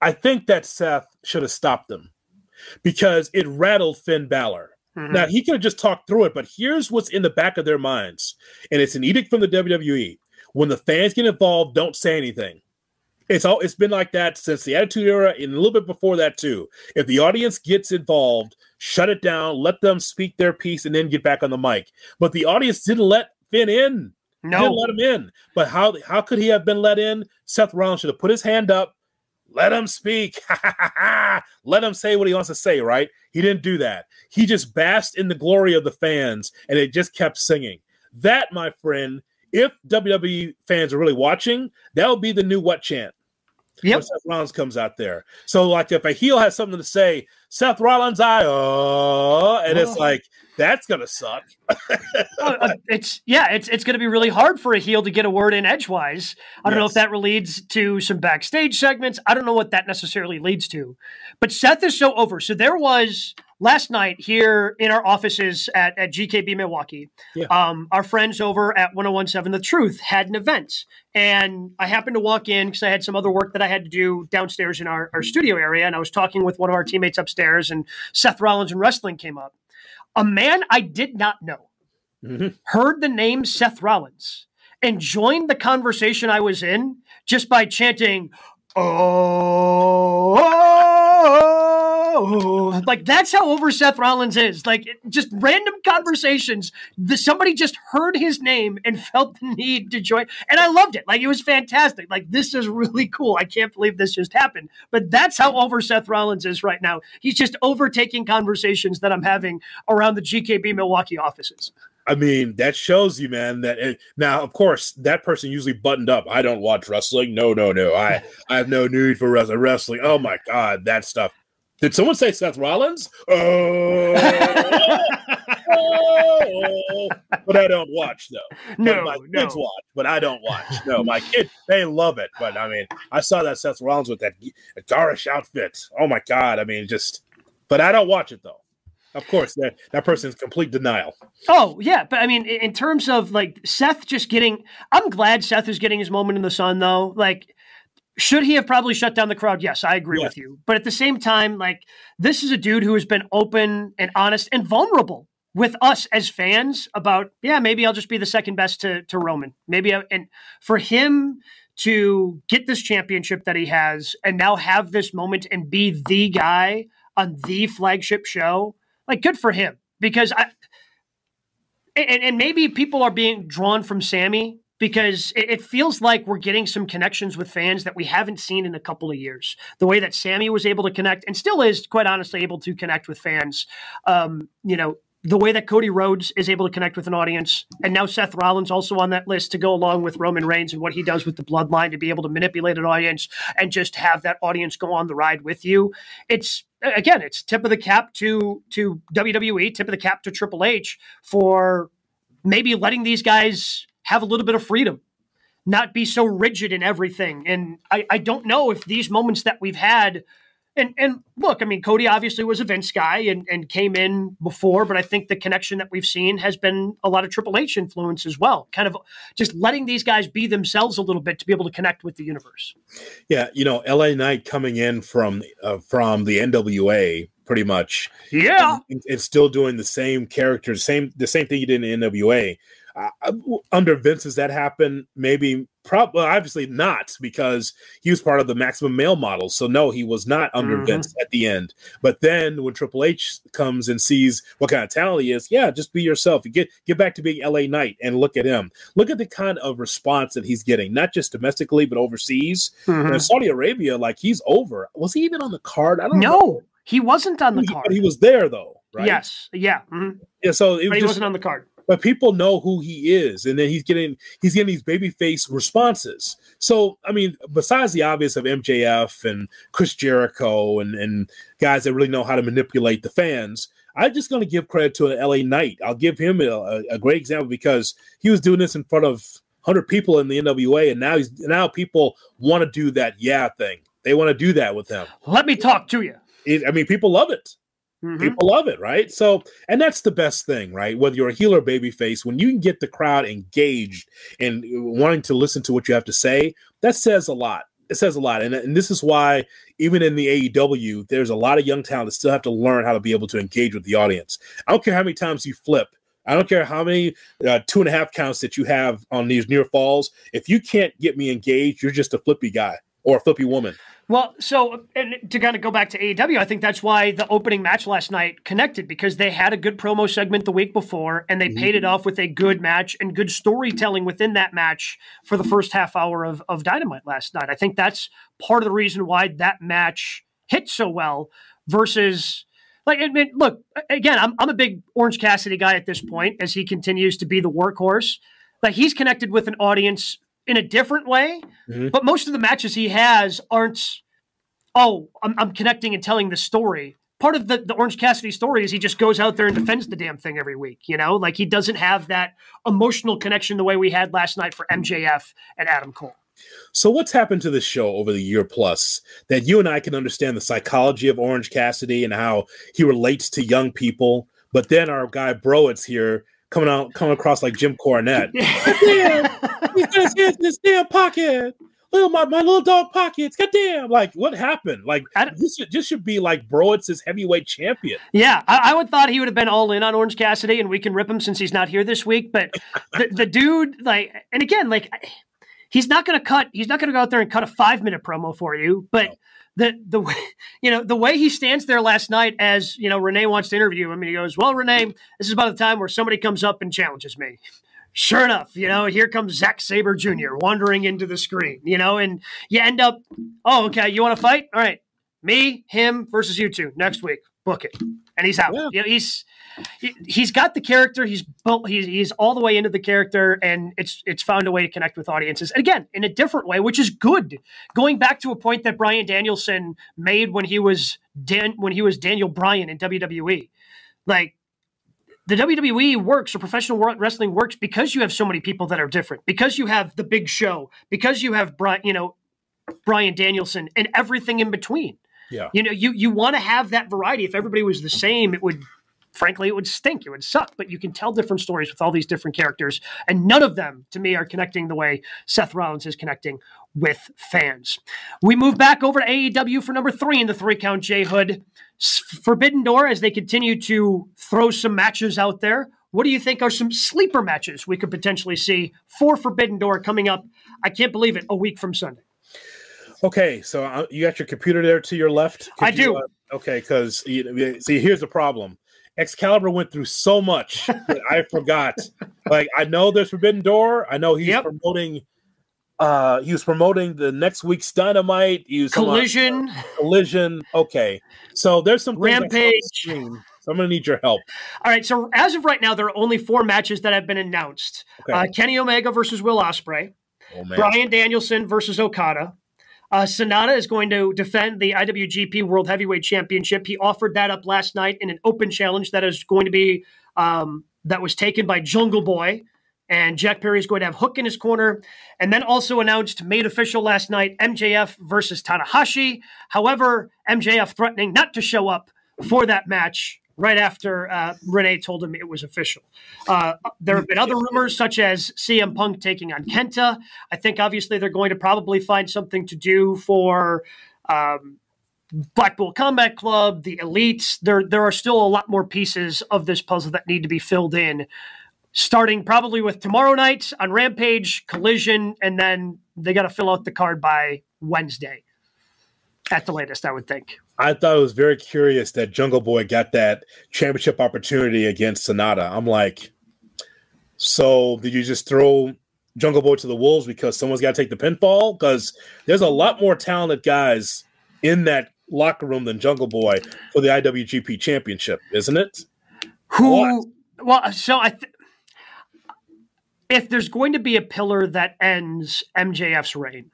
I think that Seth should have stopped them because it rattled Finn Balor. Mhm. Now he could have just talked through it, but here's what's in the back of their minds, and it's an edict from the WWE: when the fans get involved, don't say anything. It's all it's been like that since the Attitude Era and a little bit before that too. If the audience gets involved, shut it down, let them speak their piece, and then get back on the mic. But the audience didn't let Finn in. no Didn't let him in. But how how could he have been let in? Seth Rollins should have put his hand up, let him speak, let him say what he wants to say. Right? He didn't do that. He just basked in the glory of the fans, and it just kept singing. That, my friend, if WWE fans are really watching, that would be the new what chant. Yep. When Seth Rollins comes out there. So, like, if a heel has something to say, Seth Rollins, I, uh, and it's Oh. like, that's going to suck. Uh, uh, it's yeah, it's it's going to be really hard for a heel to get a word in edgewise. I don't know if that leads to some backstage segments. I don't know what that necessarily leads to. But Seth is so over. So there was last night here in our offices at, at GKB Milwaukee, Yeah. um, our friends over at 1017 The Truth had an event. And I happened to walk in because I had some other work that I had to do downstairs in our, our studio area. And I was talking with one of our teammates upstairs, and Seth Rollins and wrestling came up. A man I did not know Mhm. heard the name Seth Rollins and joined the conversation I was in just by chanting, Oh, like that's how over Seth Rollins is. Like just random conversations. The, somebody just heard his name and felt the need to join, and I loved it. Like it was fantastic. Like this is really cool. I can't believe this just happened. But that's how over Seth Rollins is right now. He's just overtaking conversations that I'm having around the GKB Milwaukee offices. I mean, that shows you, man. That it, now, of course, that person usually buttoned up. I don't watch wrestling. No, no, no. I, I have no need for. Wrestling. Oh my god, that stuff. Did someone say Seth Rollins? Oh, oh. but I don't watch though. But no, my no. kids watch, but I don't watch. No, my kids they love it. But I mean, I saw that Seth Rollins with that garish outfit. Oh my god! I mean, just. But I don't watch it though. Of course, that that person is complete denial. Oh yeah, but I mean, in terms of like Seth just getting, I'm glad Seth is getting his moment in the sun though. Like, should he have probably shut down the crowd? Yes, I agree Yes. with you. But at the same time, like this is a dude who has been open and honest and vulnerable with us as fans about, yeah, maybe I'll just be the second best to to Roman. Maybe I, and for him to get this championship that he has and now have this moment and be the guy on the flagship show, like good for him because I and, and maybe people are being drawn from Sammy because it, feels like we're getting some connections with fans that we haven't seen in a couple of years. The way that Sammy was able to connect and still is, quite honestly, able to connect with fans. Um, you know, the way that Cody Rhodes is able to connect with an audience, and now Seth Rollins also on that list to go along with Roman Reigns and what he does with the bloodline to be able to manipulate an audience and just have that audience go on the ride with you. It's again, it's tip of the cap to to WWE, tip of the cap to Triple H for maybe letting these guys have a little bit of freedom, not be so rigid in everything. And I, I don't know if these moments that we've had, and and look, I mean, Cody obviously was a Vince guy and, and came in before, but I think the connection that we've seen has been a lot of Triple H influence as well. Kind of just letting these guys be themselves a little bit to be able to connect with the universe. Yeah, you know, LA Knight coming in from uh, from the NWA, pretty much, Yeah. and, and still doing the same character, same the same thing he did in NWA. Uh, under Vince, does that happen? Maybe, probably, obviously not, because he was part of the Maximum Male model. So no, he was not under Mhm. Vince at the end. But then when Triple H comes and sees what kind of talent he is, yeah, just be yourself. You get get back to being LA Knight and look at him. Look at the kind of response that he's getting, not just domestically but overseas. Mhm. In Saudi Arabia, like he's over. Was he even on the card? I don't know. No, he wasn't on the He- card. but he was there though, right? Yes. Yeah. mhm. Yeah. So it was he just, wasn't on the card. But people know who he is, and then he's getting he's getting these baby face responses. So I mean, besides the obvious of MJF and Chris Jericho and and guys that really know how to manipulate the fans. I'm just going to give credit to an LA Knight. I'll give him a, a, a great example because he was doing this in front of 100 people in the NWA, and now he's now people want to do that yeah thing. They want to do that with him. Let me talk to you. It, I mean, people love it. Mhm. People love it, right? So, and that's the best thing, right? Whether you're a heel or baby face, when you can get the crowd engaged and wanting to listen to what you have to say, that says a lot. It says a lot. And, and this is why, even in the AEW, there's a lot of young talent that still have to learn how to be able to engage with the audience. I don't care how many times you flip. I don't care how many uh, two and a half counts that you have on these near falls. If you can't get me engaged, you're just a flippy guy or a flippy woman. Well, so and to kind of go back to AEW, I think that's why the opening match last night connected because they had a good promo segment the week before and they paid it mm-hmm. off with a good match and good storytelling within that match for the first half hour of, of Dynamite last night. I think that's part of the reason why that match hit so well versus like I mean, look again I'm, I'm a big orange cassidy guy at this point as he continues to be the workhorse like he's connected with an audience in a different way Mhm. but most of the matches he has aren't oh i'm, I'm connecting and telling the story part of the, the orange cassidy story is he just goes out there and defends the damn thing every week you know like he doesn't have that emotional connection the way we had last night for mjf and adam cole So, what's happened to this show over the year plus that you and I can understand the psychology of Orange Cassidy and how he relates to young people? But then our guy Browitz here coming out, coming across like Jim Cornette. damn, he's got his hands in his damn pocket. Little my, my little dog pockets. Goddamn! Like what happened? Like this should, this should be like Browitz's heavyweight champion. Yeah, I, I, would thought he would have been all in on Orange Cassidy, and we can rip him since he's not here this week. But the, the dude, like, and again, like he's not going to cut. He's not going to go out there and cut a five minute promo for you. But no. The the way you know the way he stands there last night, as you know, Renee wants to interview him, and he goes, "Well, Renee, this is about the time where somebody comes up and challenges me." Sure enough, you know, here comes Zack Sabre Jr. wandering into the screen, you know, and you end up, oh, okay, you want to fight? All right, me, him versus you two next week. Book it, and he's out. Yeah. You know, he's he, has got the character. He's built. He's, he's all the way into the character, and it's it's found a way to connect with audiences. And again, in a different way, which is good. Going back to a point that Bryan Danielson made when he was Dan when he was Daniel Bryan in WWE, like the WWE works or professional wrestling works because you have so many people that are different. Because you have the Big Show. Because you have Brian. you know, Bryan Danielson, and everything in between. Yeah. You know, you you want to have that variety. If everybody was the same, it would frankly, it would stink. It would suck. But you can tell different stories with all these different characters, and none of them, to me, are connecting the way Seth Rollins is connecting with fans. We move back over to AEW for number three in the three count. Jay Hood, Forbidden Door, as they continue to throw some matches out there. What do you think are some sleeper matches we could potentially see for Forbidden Door coming up? I can't believe it, a week from Sunday. Okay, so uh, you got your computer there to your left. Could I do. You, uh, okay, because see, here's the problem. Excalibur went through so much that I forgot. Like I know there's Forbidden Door. I know he's yep. promoting. Uh, he was promoting the next week's Dynamite. He was Collision. Uh, collision. Okay, so there's some Rampage. so I'm gonna need your help. All right. So as of right now, there are only four matches that have been announced. Okay. Uh, Kenny Omega versus Will Ospreay. Oh, Bryan Danielson versus Okada. Uh, Sanada is going to defend the IWGP World Heavyweight Championship. He offered that up last night in an open challenge that is going to be um, that was taken by Jungle Boy. And Jack Perry is going to have Hook in his corner. And then also announced, made official last night, MJF versus Tanahashi. However, MJF threatening not to show up for that match right after uh, Renee told him it was official. Uh, there have been other rumors, such as CM Punk taking on Kenta. I think obviously they're going to probably find something to do for. Um, Blackpool Combat Club, the Elites. There, there are still a lot more pieces of this puzzle that need to be filled in. Starting probably with tomorrow night on Rampage, Collision, and then they got to fill out the card by Wednesday at the latest, I would think. I thought it was very curious that Jungle Boy got that championship opportunity against Sanada. I'm like, so did you just throw Jungle Boy to the wolves because someone's got to take the pinfall? Because there's a lot more talented guys in that locker room than Jungle Boy for the IWGP Championship, isn't it? Who? Well, so I. Th- if there's going to be a pillar that ends MJF's reign,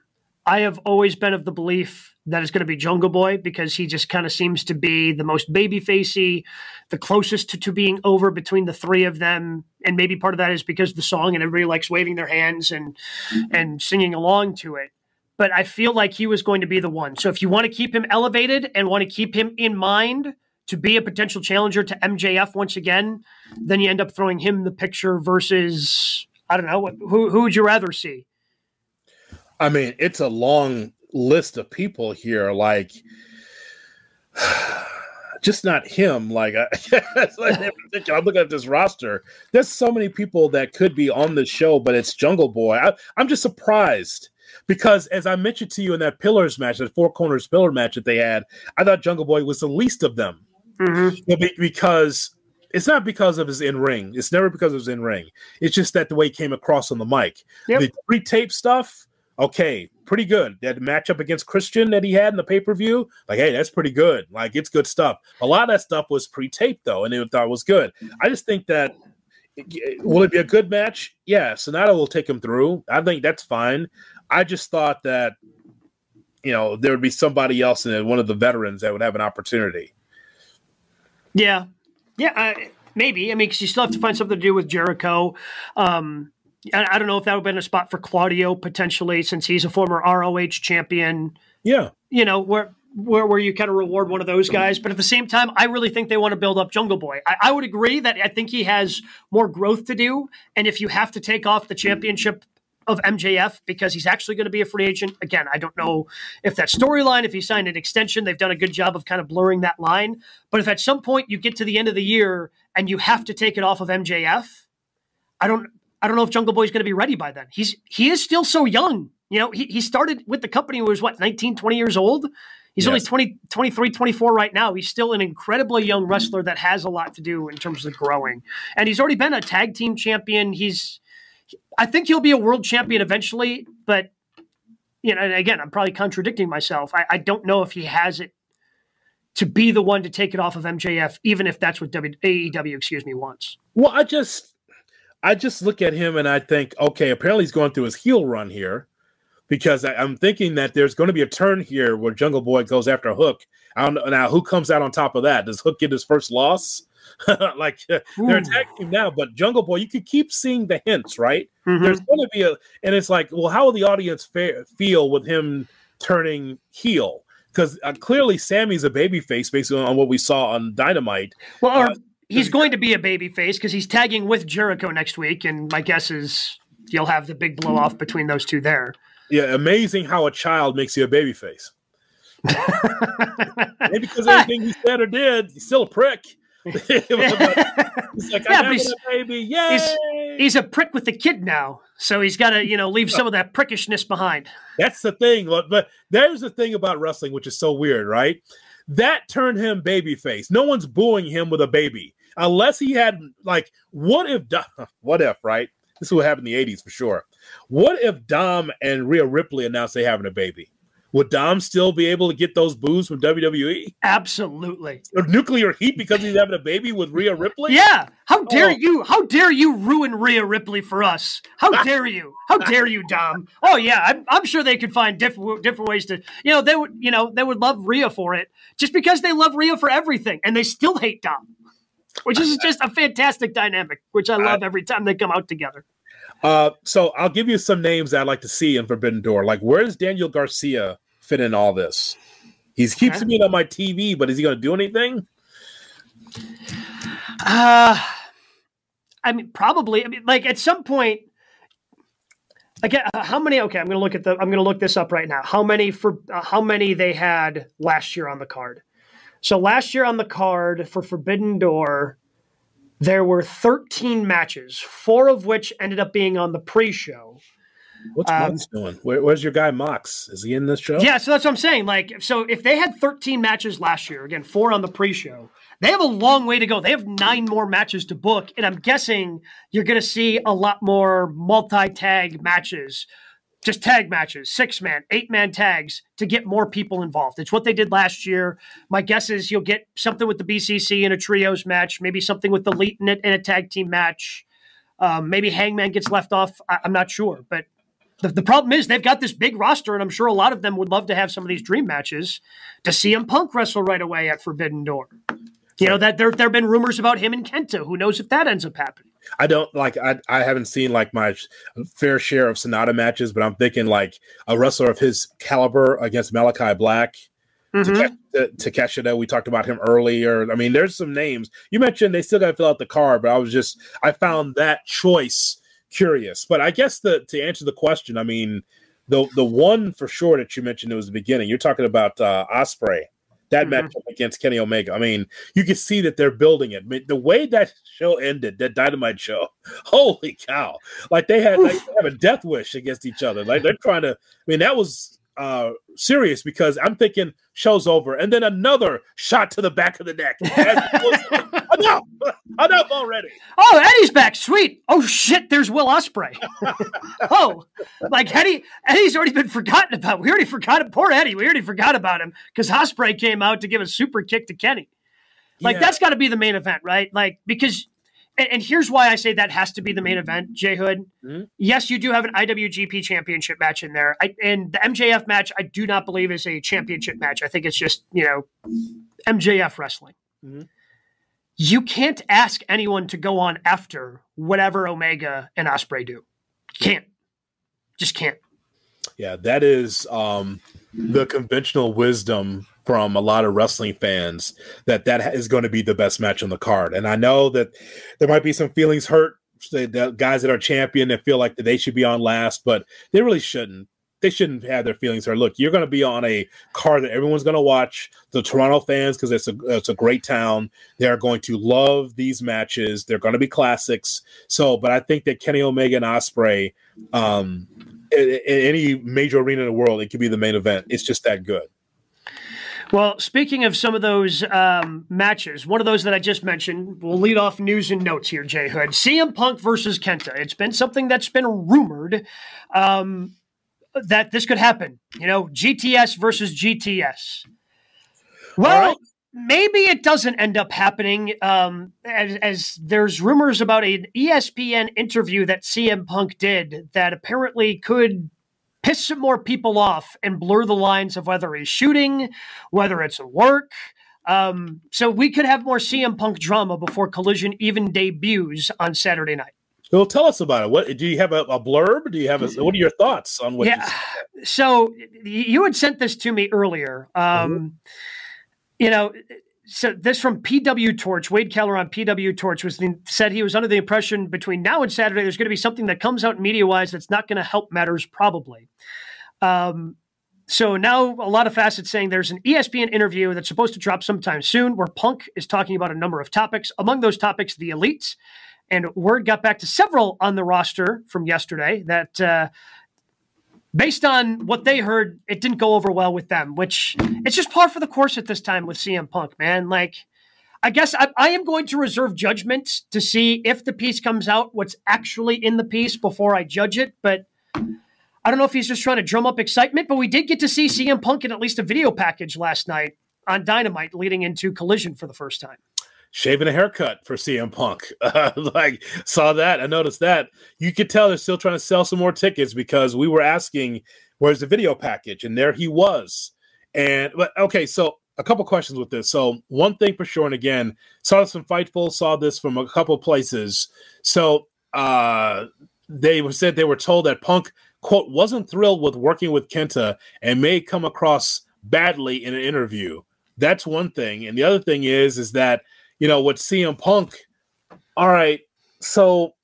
I have always been of the belief that it's going to be Jungle Boy because he just kind of seems to be the most baby facey, the closest to, to being over between the three of them. And maybe part of that is because of the song and everybody likes waving their hands and mm-hmm. and singing along to it. But I feel like he was going to be the one. So if you want to keep him elevated and want to keep him in mind to be a potential challenger to MJF once again, then you end up throwing him the picture versus I don't know who who would you rather see? I mean, it's a long list of people here, like just not him. Like, I, I'm looking at this roster. There's so many people that could be on the show, but it's Jungle Boy. I, I'm just surprised because, as I mentioned to you in that Pillars match, that Four Corners Pillar match that they had, I thought Jungle Boy was the least of them mm-hmm. because it's not because of his in ring. It's never because of his in ring. It's just that the way he came across on the mic. Yep. The pre tape stuff okay, pretty good. That matchup against Christian that he had in the pay per view, like, hey, that's pretty good. Like, it's good stuff. A lot of that stuff was pre taped though, and it thought was good. I just think that will it be a good match? Yeah, Sanada will take him through. I think that's fine. I just thought that you know there would be somebody else in it, one of the veterans that would have an opportunity. Yeah, yeah, uh, maybe. I mean, because you still have to find something to do with Jericho. Um, I don't know if that would have been a spot for Claudio potentially, since he's a former ROH champion. Yeah, you know where where, where you kind of reward one of those guys. But at the same time, I really think they want to build up Jungle Boy. I, I, would agree that I think he has more growth to do. And if you have to take off the championship of MJF because he's actually going to be a free agent, again, I don't know if that storyline, if he signed an extension, they've done a good job of kind of blurring that line. But if at some point you get to the end of the year and you have to take it off of MJF, I don't. I don't know if Jungle Boy's going to be ready by then. He's he is still so young. You know, he, he started with the company when he was what, 19, 20 years old? He's yes. only 20, 23, 24 right now. He's still an incredibly young wrestler that has a lot to do in terms of growing. And he's already been a tag team champion. He's, I think he'll be a world champion eventually, but, you know, and again, I'm probably contradicting myself. I, I don't know if he has it to be the one to take it off of MJF, even if that's what w, AEW, excuse me, wants. Well, I just, I just look at him and I think, okay, apparently he's going through his heel run here because I, am thinking that there's going to be a turn here where Jungle Boy goes after Hook. I don't know now who comes out on top of that. Does Hook get his first loss? like Ooh. they're attacking him now, but Jungle Boy, you could keep seeing the hints, right? Mm-hmm. There's going to be a, and it's like, well, how will the audience fa- feel with him turning heel? Because uh, clearly Sammy's a baby face based on what we saw on Dynamite. Well, uh, he's going to be a baby face because he's tagging with Jericho next week, and my guess is you'll have the big blow off between those two there. Yeah, amazing how a child makes you a baby face. Maybe because anything he said or did, he's still a prick. he's like, yeah, he's, a baby. Yay! He's, he's, a prick with the kid now. So he's got to, you know, leave some of that prickishness behind. That's the thing. But there's the thing about wrestling, which is so weird, right? That turned him baby face. No one's booing him with a baby. Unless he had, like, what if, what if, right? This is what happened in the 80s for sure. What if Dom and Rhea Ripley announced they having a baby? Would Dom still be able to get those boos from WWE? Absolutely. Or nuclear heat because he's having a baby with Rhea Ripley? Yeah. How oh. dare oh. you? How dare you ruin Rhea Ripley for us? How dare you? How dare you, Dom? Oh yeah, I'm, I'm sure they could find different different ways to. You know, they would. You know, they would love Rhea for it, just because they love Rhea for everything, and they still hate Dom which is just a fantastic dynamic, which I love every time they come out together. Uh, so I'll give you some names I'd like to see in Forbidden Door. Like, where does Daniel Garcia fit in all this? He keeps okay. being on my TV, but is he going to do anything? Uh, I mean, probably. I mean, like at some point, like uh, how many? Okay, I'm going to look at the. I'm going to look this up right now. How many for? Uh, how many they had last year on the card? So last year on the card for Forbidden Door, there were 13 matches, four of which ended up being on the pre-show. What's um, Mox doing? Where, where's your guy Mox? Is he in this show? Yeah, so that's what I'm saying. Like, so if they had 13 matches last year, again, four on the pre-show, they have a long way to go. They have nine more matches to book, and I'm guessing you're going to see a lot more multi-tag matches just tag matches, six man, eight man tags to get more people involved. It's what they did last year. My guess is you'll get something with the BCC in a trios match, maybe something with the Elite in, in a tag team match. Um, maybe Hangman gets left off. I, am not sure, but the, the problem is they've got this big roster, and I'm sure a lot of them would love to have some of these dream matches to see CM Punk wrestle right away at Forbidden Door. You know that there there have been rumors about him and Kenta. Who knows if that ends up happening? I don't like. I I haven't seen like my fair share of Sanada matches, but I'm thinking like a wrestler of his caliber against Malachi Black. Mm-hmm. Takeshita, we talked about him earlier. I mean, there's some names you mentioned. They still got to fill out the card, but I was just I found that choice curious. But I guess the to answer the question, I mean, the the one for sure that you mentioned it was the beginning. You're talking about uh, Ospreay that mm-hmm. matchup against Kenny Omega. I mean, you can see that they're building it. I mean, the way that show ended, that Dynamite show, holy cow! Like they had, like, they have a death wish against each other. Like they're trying to. I mean, that was uh, serious because I'm thinking show's over, and then another shot to the back of the neck. enough, enough already. Oh, Eddie's back. Sweet. Oh shit, there's Will Ospreay. oh, like Eddie, Eddie's already been forgotten about. We already forgot it. Poor Eddie. We already forgot about him because Ospreay came out to give a super kick to Kenny. Like yeah. that's got to be the main event, right? Like because and, and, here's why I say that has to be the main event, Jay Hood. Mm-hmm. Yes, you do have an IWGP championship match in there. I, and the MJF match, I do not believe is a championship match. I think it's just, you know, MJF wrestling. Mm-hmm. You can't ask anyone to go on after whatever Omega and Ospreay do. Can't. Just can't. Yeah, that is um, the conventional wisdom from a lot of wrestling fans that that is going to be the best match on the card. And I know that there might be some feelings hurt. The guys that are champion that feel like that they should be on last, but they really shouldn't they shouldn't have their feelings hurt. Look, you're going to be on a card that everyone's going to watch. The Toronto fans, because it's a it's a great town, they are going to love these matches. They're going to be classics. So, but I think that Kenny Omega and Ospreay, um, in, in any major arena in the world, it could be the main event. It's just that good. Well, speaking of some of those um, matches, one of those that I just mentioned, we'll lead off news and notes here, Jay Hood. CM Punk versus Kenta. It's been something that's been rumored. Um, that this could happen. You know, GTS versus GTS. Well, right. maybe it doesn't end up happening. Um, as, as there's rumors about an ESPN interview that CM Punk did that apparently could piss some more people off and blur the lines of whether he's shooting, whether it's work. Um, so we could have more CM Punk drama before Collision even debuts on Saturday night. Well, tell us about it. What do you have a, a blurb? Do you have a, what are your thoughts on what? Yeah. So you had sent this to me earlier. Um, mm-hmm. You know, so this from PW Torch, Wade Keller on PW Torch was the, said he was under the impression between now and Saturday there's going to be something that comes out media wise that's not going to help matters probably. Um, so now a lot of facets saying there's an ESPN interview that's supposed to drop sometime soon where Punk is talking about a number of topics. Among those topics, the elites and word got back to several on the roster from yesterday that, uh, based on what they heard, it didn't go over well with them, which it's just par for the course at this time with CM Punk, man. Like, I guess I, I, am going to reserve judgment to see if the piece comes out, what's actually in the piece before I judge it. But I don't know if he's just trying to drum up excitement, but we did get to see CM Punk in at least a video package last night on Dynamite leading into Collision for the first time shaving a haircut for CM Punk. Uh, like saw that, I noticed that. You could tell they're still trying to sell some more tickets because we were asking where's the video package, and there he was. And but okay, so a couple questions with this. So one thing for sure, and again, saw this from Fightful, saw this from a couple places. So uh they were said they were told that Punk quote wasn't thrilled with working with Kenta and may come across badly in an interview. That's one thing, and the other thing is is that you know, with CM Punk, all right, so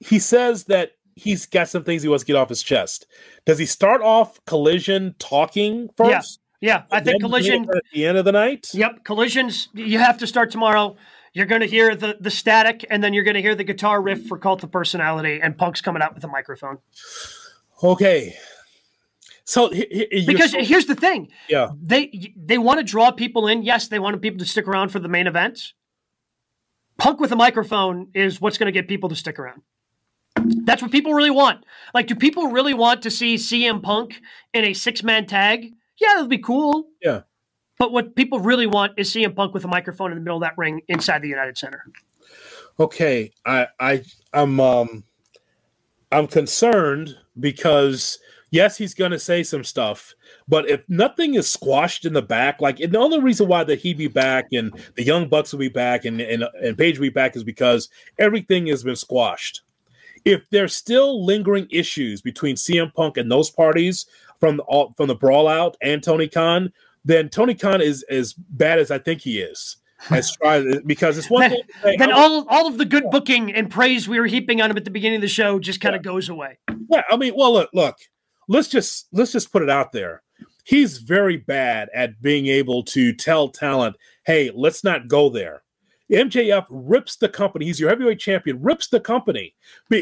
he says that he's got some things he wants to get off his chest. Does he start off collision talking first? Yeah, yeah. I think collision at the end of the night. Yep, collisions. You have to start tomorrow. You're going to hear the the static, and then you're going to hear the guitar riff for Cult of Personality, and Punk's coming out with a microphone. Okay, so because so, here's the thing, yeah, they they want to draw people in. Yes, they wanted people to stick around for the main event. Punk with a microphone is what's going to get people to stick around. That's what people really want. Like, do people really want to see CM Punk in a six man tag? Yeah, that'd be cool. Yeah. But what people really want is CM Punk with a microphone in the middle of that ring inside the United Center. Okay, I I I'm um I'm concerned because yes, he's going to say some stuff, but if nothing is squashed in the back, like the only reason why that he'd be back and the Young Bucks will be back and and, and Page will be back is because everything has been squashed. If there's still lingering issues between CM Punk and those parties from the, from the brawl out and Tony Khan, then Tony Khan is as bad as I think he is. As because it's one then, thing. Say, then oh, all all of the good booking and praise we were heaping on him at the beginning of the show just kind of yeah. goes away. Yeah, I mean, well, look, look, let's just let's just put it out there. He's very bad at being able to tell talent, "Hey, let's not go there." MJF rips the company. He's your heavyweight champion, rips the company.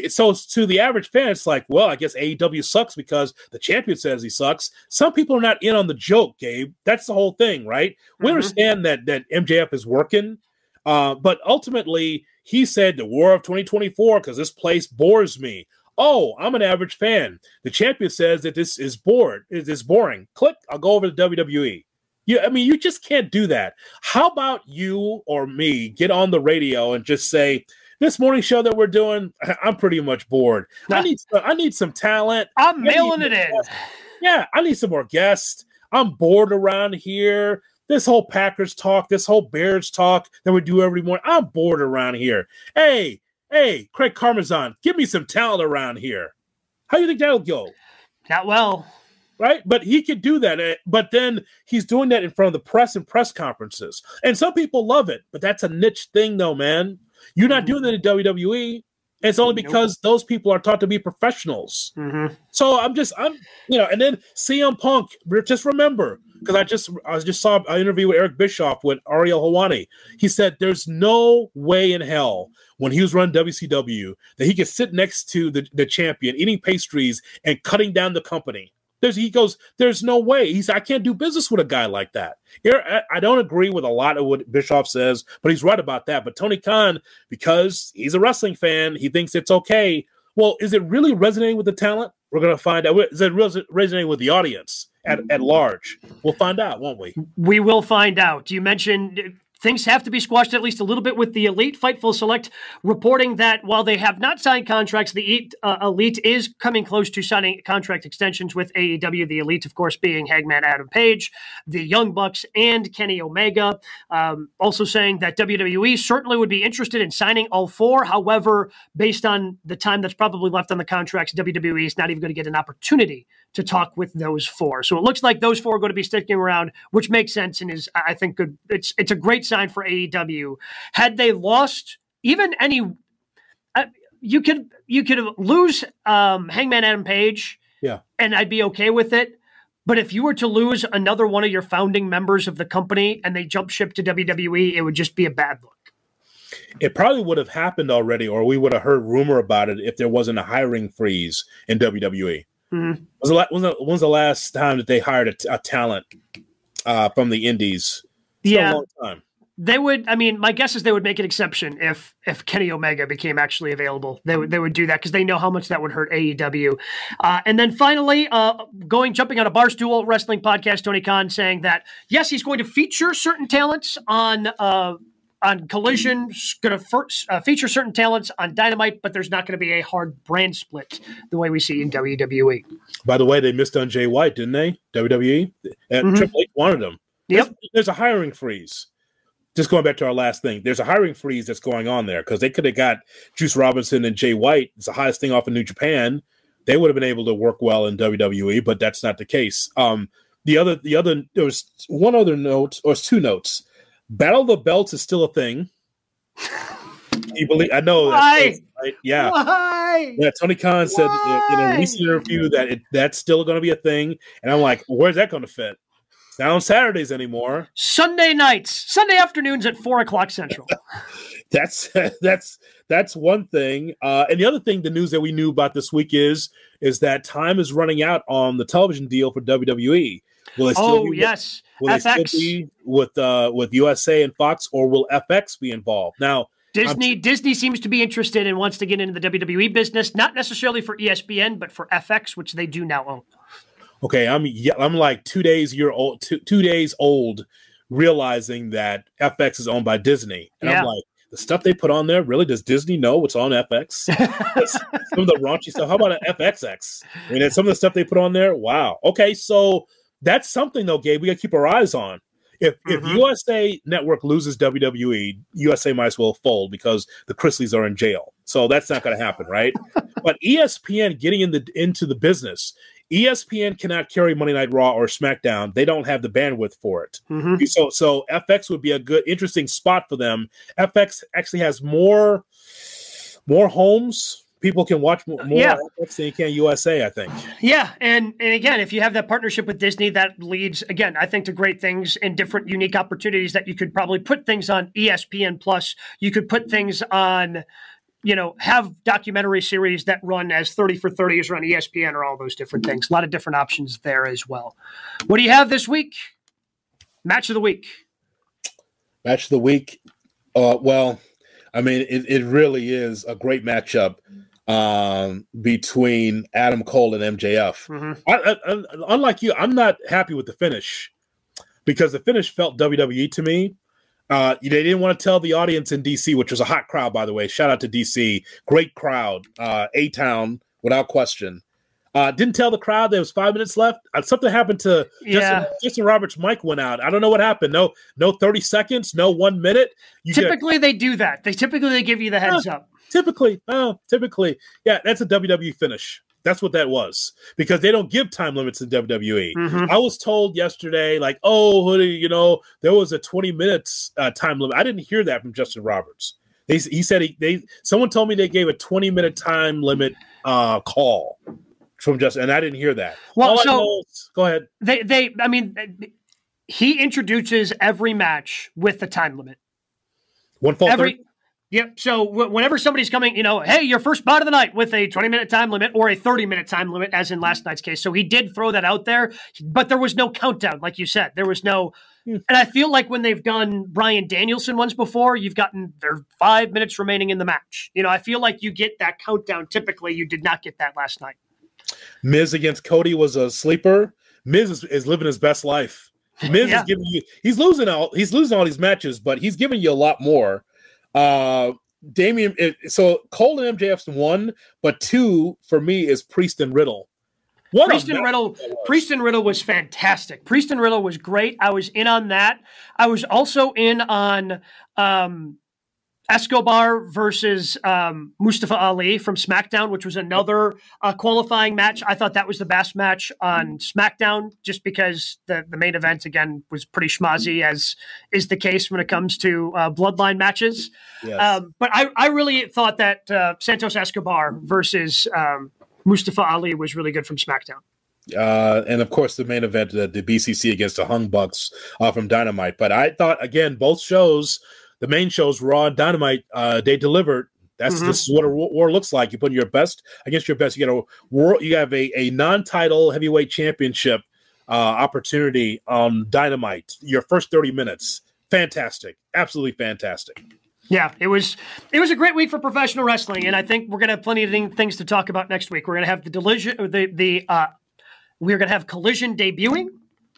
So to the average fan, it's like, well, I guess AEW sucks because the champion says he sucks. Some people are not in on the joke, Gabe. That's the whole thing, right? Mm-hmm. We understand that that MJF is working, uh, but ultimately he said the war of 2024 because this place bores me. Oh, I'm an average fan. The champion says that this is bored. It is boring. Click. I'll go over to WWE. Yeah, I mean, you just can't do that. How about you or me get on the radio and just say, "This morning show that we're doing, I'm pretty much bored. I need, some, I need some talent. I'm mailing it in. Yeah, I need some more guests. I'm bored around here. This whole Packers talk, this whole Bears talk that we do every morning. I'm bored around here. Hey, hey, Craig Karmazin, give me some talent around here. How do you think that'll go? Not well. Right, but he could do that. eh, But then he's doing that in front of the press and press conferences, and some people love it. But that's a niche thing, though, man. You're not doing that in WWE. It's only Nope. because those people are taught to be professionals. Mm-hmm. So I'm just I'm you know, and then CM Punk. Just remember, because I just I just saw an interview with Eric Bischoff with Ariel Helwani. He said there's no way in hell when he was running WCW that he could sit next to the, the champion eating pastries and cutting down the company. There's he goes, there's no way. He's I can't do business with a guy like that. Here, I, don't agree with a lot of what Bischoff says, but he's right about that. But Tony Khan, because he's a wrestling fan, he thinks it's okay. Well, is it really resonating with the talent? We're gonna find out. Is it res- resonating with the audience at, at large? We'll find out, won't we? We will find out. You mentioned things have to be squashed at least a little bit with the elite. Fightful Select reporting that while they have not signed contracts, the elite, uh, elite is coming close to signing contract extensions with AEW. The elite, of course, being Hangman Adam Page, the Young Bucks, and Kenny Omega. Um, also saying that WWE certainly would be interested in signing all four. However, based on the time that's probably left on the contracts, WWE is not even going to get an opportunity to talk with those four. So it looks like those four are going to be sticking around, which makes sense and is, I think, good. It's it's a great sign for AEW. Had they lost even any, uh, you could you could lose um, Hangman Adam Page, Yeah. and I'd be okay with it. But if you were to lose another one of your founding members of the company and they jump ship to WWE, it would just be a bad look. It probably would have happened already, or we would have heard rumor about it if there wasn't a hiring freeze in WWE. Mhm. Was the when's the, when's the last time that they hired a talent uh, from the Indies? Yeah. A long time. They would. I mean, my guess is they would make an exception if if Kenny Omega became actually available. They would they would do that because they know how much that would hurt AEW. Uh, and then finally, uh, going jumping on a barstool wrestling podcast, Tony Khan saying that yes, he's going to feature certain talents on. Uh, on Collision, going to first uh, feature certain talents on Dynamite, but there's not going to be a hard brand split the way we see in. WWE. By the way, they missed on Jay White, didn't they? WWE and Mhm. Triple H wanted him. Yep. There's, there's a hiring freeze. Just going back to our last thing, there's a hiring freeze that's going on there because they could have got Juice Robinson and Jay White. It's the highest thing off in New Japan. They would have been able to work well in WWE, but that's not the case. Um, the other, the other, there was one other note or two notes. Battle of the Belts is still a thing. You believe? I know. that's- right? Yeah. Why? Yeah, Tony Khan said in- in a recent interview that it, that's still going to be a thing, and I'm like, where's that going to fit? Not on Saturdays anymore. Sunday nights, Sunday afternoons at four o'clock central. That's that's that's one thing. Uh, and the other thing, the news that we knew about this week is is that time is running out on the television deal for WWE. Will it still oh be, yes, Will FX. still be with uh, with USA and Fox, or will FX be involved now? Disney Disney seems to be interested and wants to get into the WWE business, not necessarily for ESPN, but for FX, which they do now own. Okay, I'm I'm like two days year old, two, two days old, realizing that FX is owned by Disney, and Yeah. I'm like, the stuff they put on there, really? Does Disney know what's on FX? some of the raunchy stuff. How about an FXX? I mean, and some of the stuff they put on there. Wow. Okay, so that's something though, Gabe. We got to keep our eyes on. If if Mhm. USA Network loses WWE, USA might as well fold because the Chrisleys are in jail. So that's not going to happen, right? but ESPN getting in the into the business, ESPN cannot carry Monday Night Raw or SmackDown. They don't have the bandwidth for it. Mhm. So so FX would be a good interesting spot for them. FX actually has more more homes. People can watch more, more Yeah. FX than you can USA, I think. Yeah, and and again, if you have that partnership with Disney, that leads again, I think, to great things and different unique opportunities that you could probably put things on ESPN Plus. You could put things on, you know, have documentary series that run as thirty for thirties or on ESPN or all those different things. A lot of different options there as well. What do you have this week? Match of the week. Match of the week. Uh, well, I mean, it, it really is a great matchup um, between Adam Cole and MJF. Mhm. I, I, I, unlike you, I'm not happy with the finish because the finish felt WWE to me. Uh, they didn't want to tell the audience in DC, which was a hot crowd, by the way. Shout out to DC, great crowd, uh, A Town without question. Uh, didn't tell the crowd there was five minutes left. Uh, something happened to Yeah. Justin, Justin Roberts' mic went out. I don't know what happened. No, no thirty seconds, no one minute. You get Typically, they do that. They typically they give you the heads up. typically, oh, typically, yeah, that's a WWE finish. That's what that was because they don't give time limits in WWE. Mhm. I was told yesterday, like, oh, hoodie, you know, there was a 20 minutes uh, time limit. I didn't hear that from Justin Roberts. They, he said he, they someone told me they gave a 20 minute time limit uh, call from Justin, and I didn't hear that. Well, All so- is- go ahead. They, they, I mean, he introduces every match with the time limit. One fall every? Yep. So w- whenever somebody's coming, you know, hey, your first bout of the night with a 20 minute time limit or a 30 minute time limit, as in last night's case. So he did throw that out there, but there was no countdown, like you said. There was no. Hmm. And I feel like when they've done Bryan Danielson ones before, you've gotten there five minutes remaining in the match. You know, I feel like you get that countdown. Typically, you did not get that last night. Miz against Cody was a sleeper. Miz is, is living his best life. Miz Yeah. is giving you he's losing all he's losing all these matches, but he's giving you a lot more. Uh Damian it, so Cole and MJF's one, but two for me is Priest and Riddle. What Priest and Riddle. Priest and Riddle was fantastic. Priest and Riddle was great. I was in on that. I was also in on um, Escobar versus um, Mustafa Ali from SmackDown, which was another uh, qualifying match. I thought that was the best match on SmackDown, just because the the main event again was pretty schmozzy, as is the case when it comes to uh, bloodline matches. Yes. Um, but I, I really thought that uh, Santos Escobar versus um, Mustafa Ali was really good from SmackDown. uh, and of course the main event, uh, the BCC against the Young Bucks uh, from Dynamite. But I thought again, both shows, the main shows, Raw and Dynamite, uh, they delivered. That's Mhm. this is what a war looks like. You put your best against your best. You get a war. You have a, a non-title heavyweight championship uh, opportunity on Dynamite. Your first thirty minutes, fantastic, absolutely fantastic. Yeah, it was it was a great week for professional wrestling, and I think we're gonna have plenty of things to talk about next week. We're gonna have the collision, the the uh, we're gonna have collision debuting.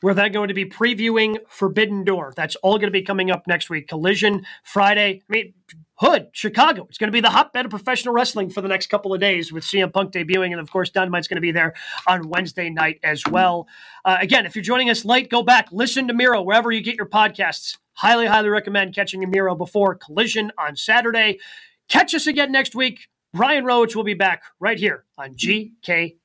We're then going to be previewing Forbidden Door. That's all going to be coming up next week. Collision Friday. I mean, Hood, Chicago. It's going to be the hotbed of professional wrestling for the next couple of days with CM Punk debuting. And of course, Dynamite's going to be there on Wednesday night as well. Uh, again, if you're joining us late, go back, listen to Miro wherever you get your podcasts. Highly, highly recommend catching Miro before Collision on Saturday. Catch us again next week. Ryan Roach will be back right here on GK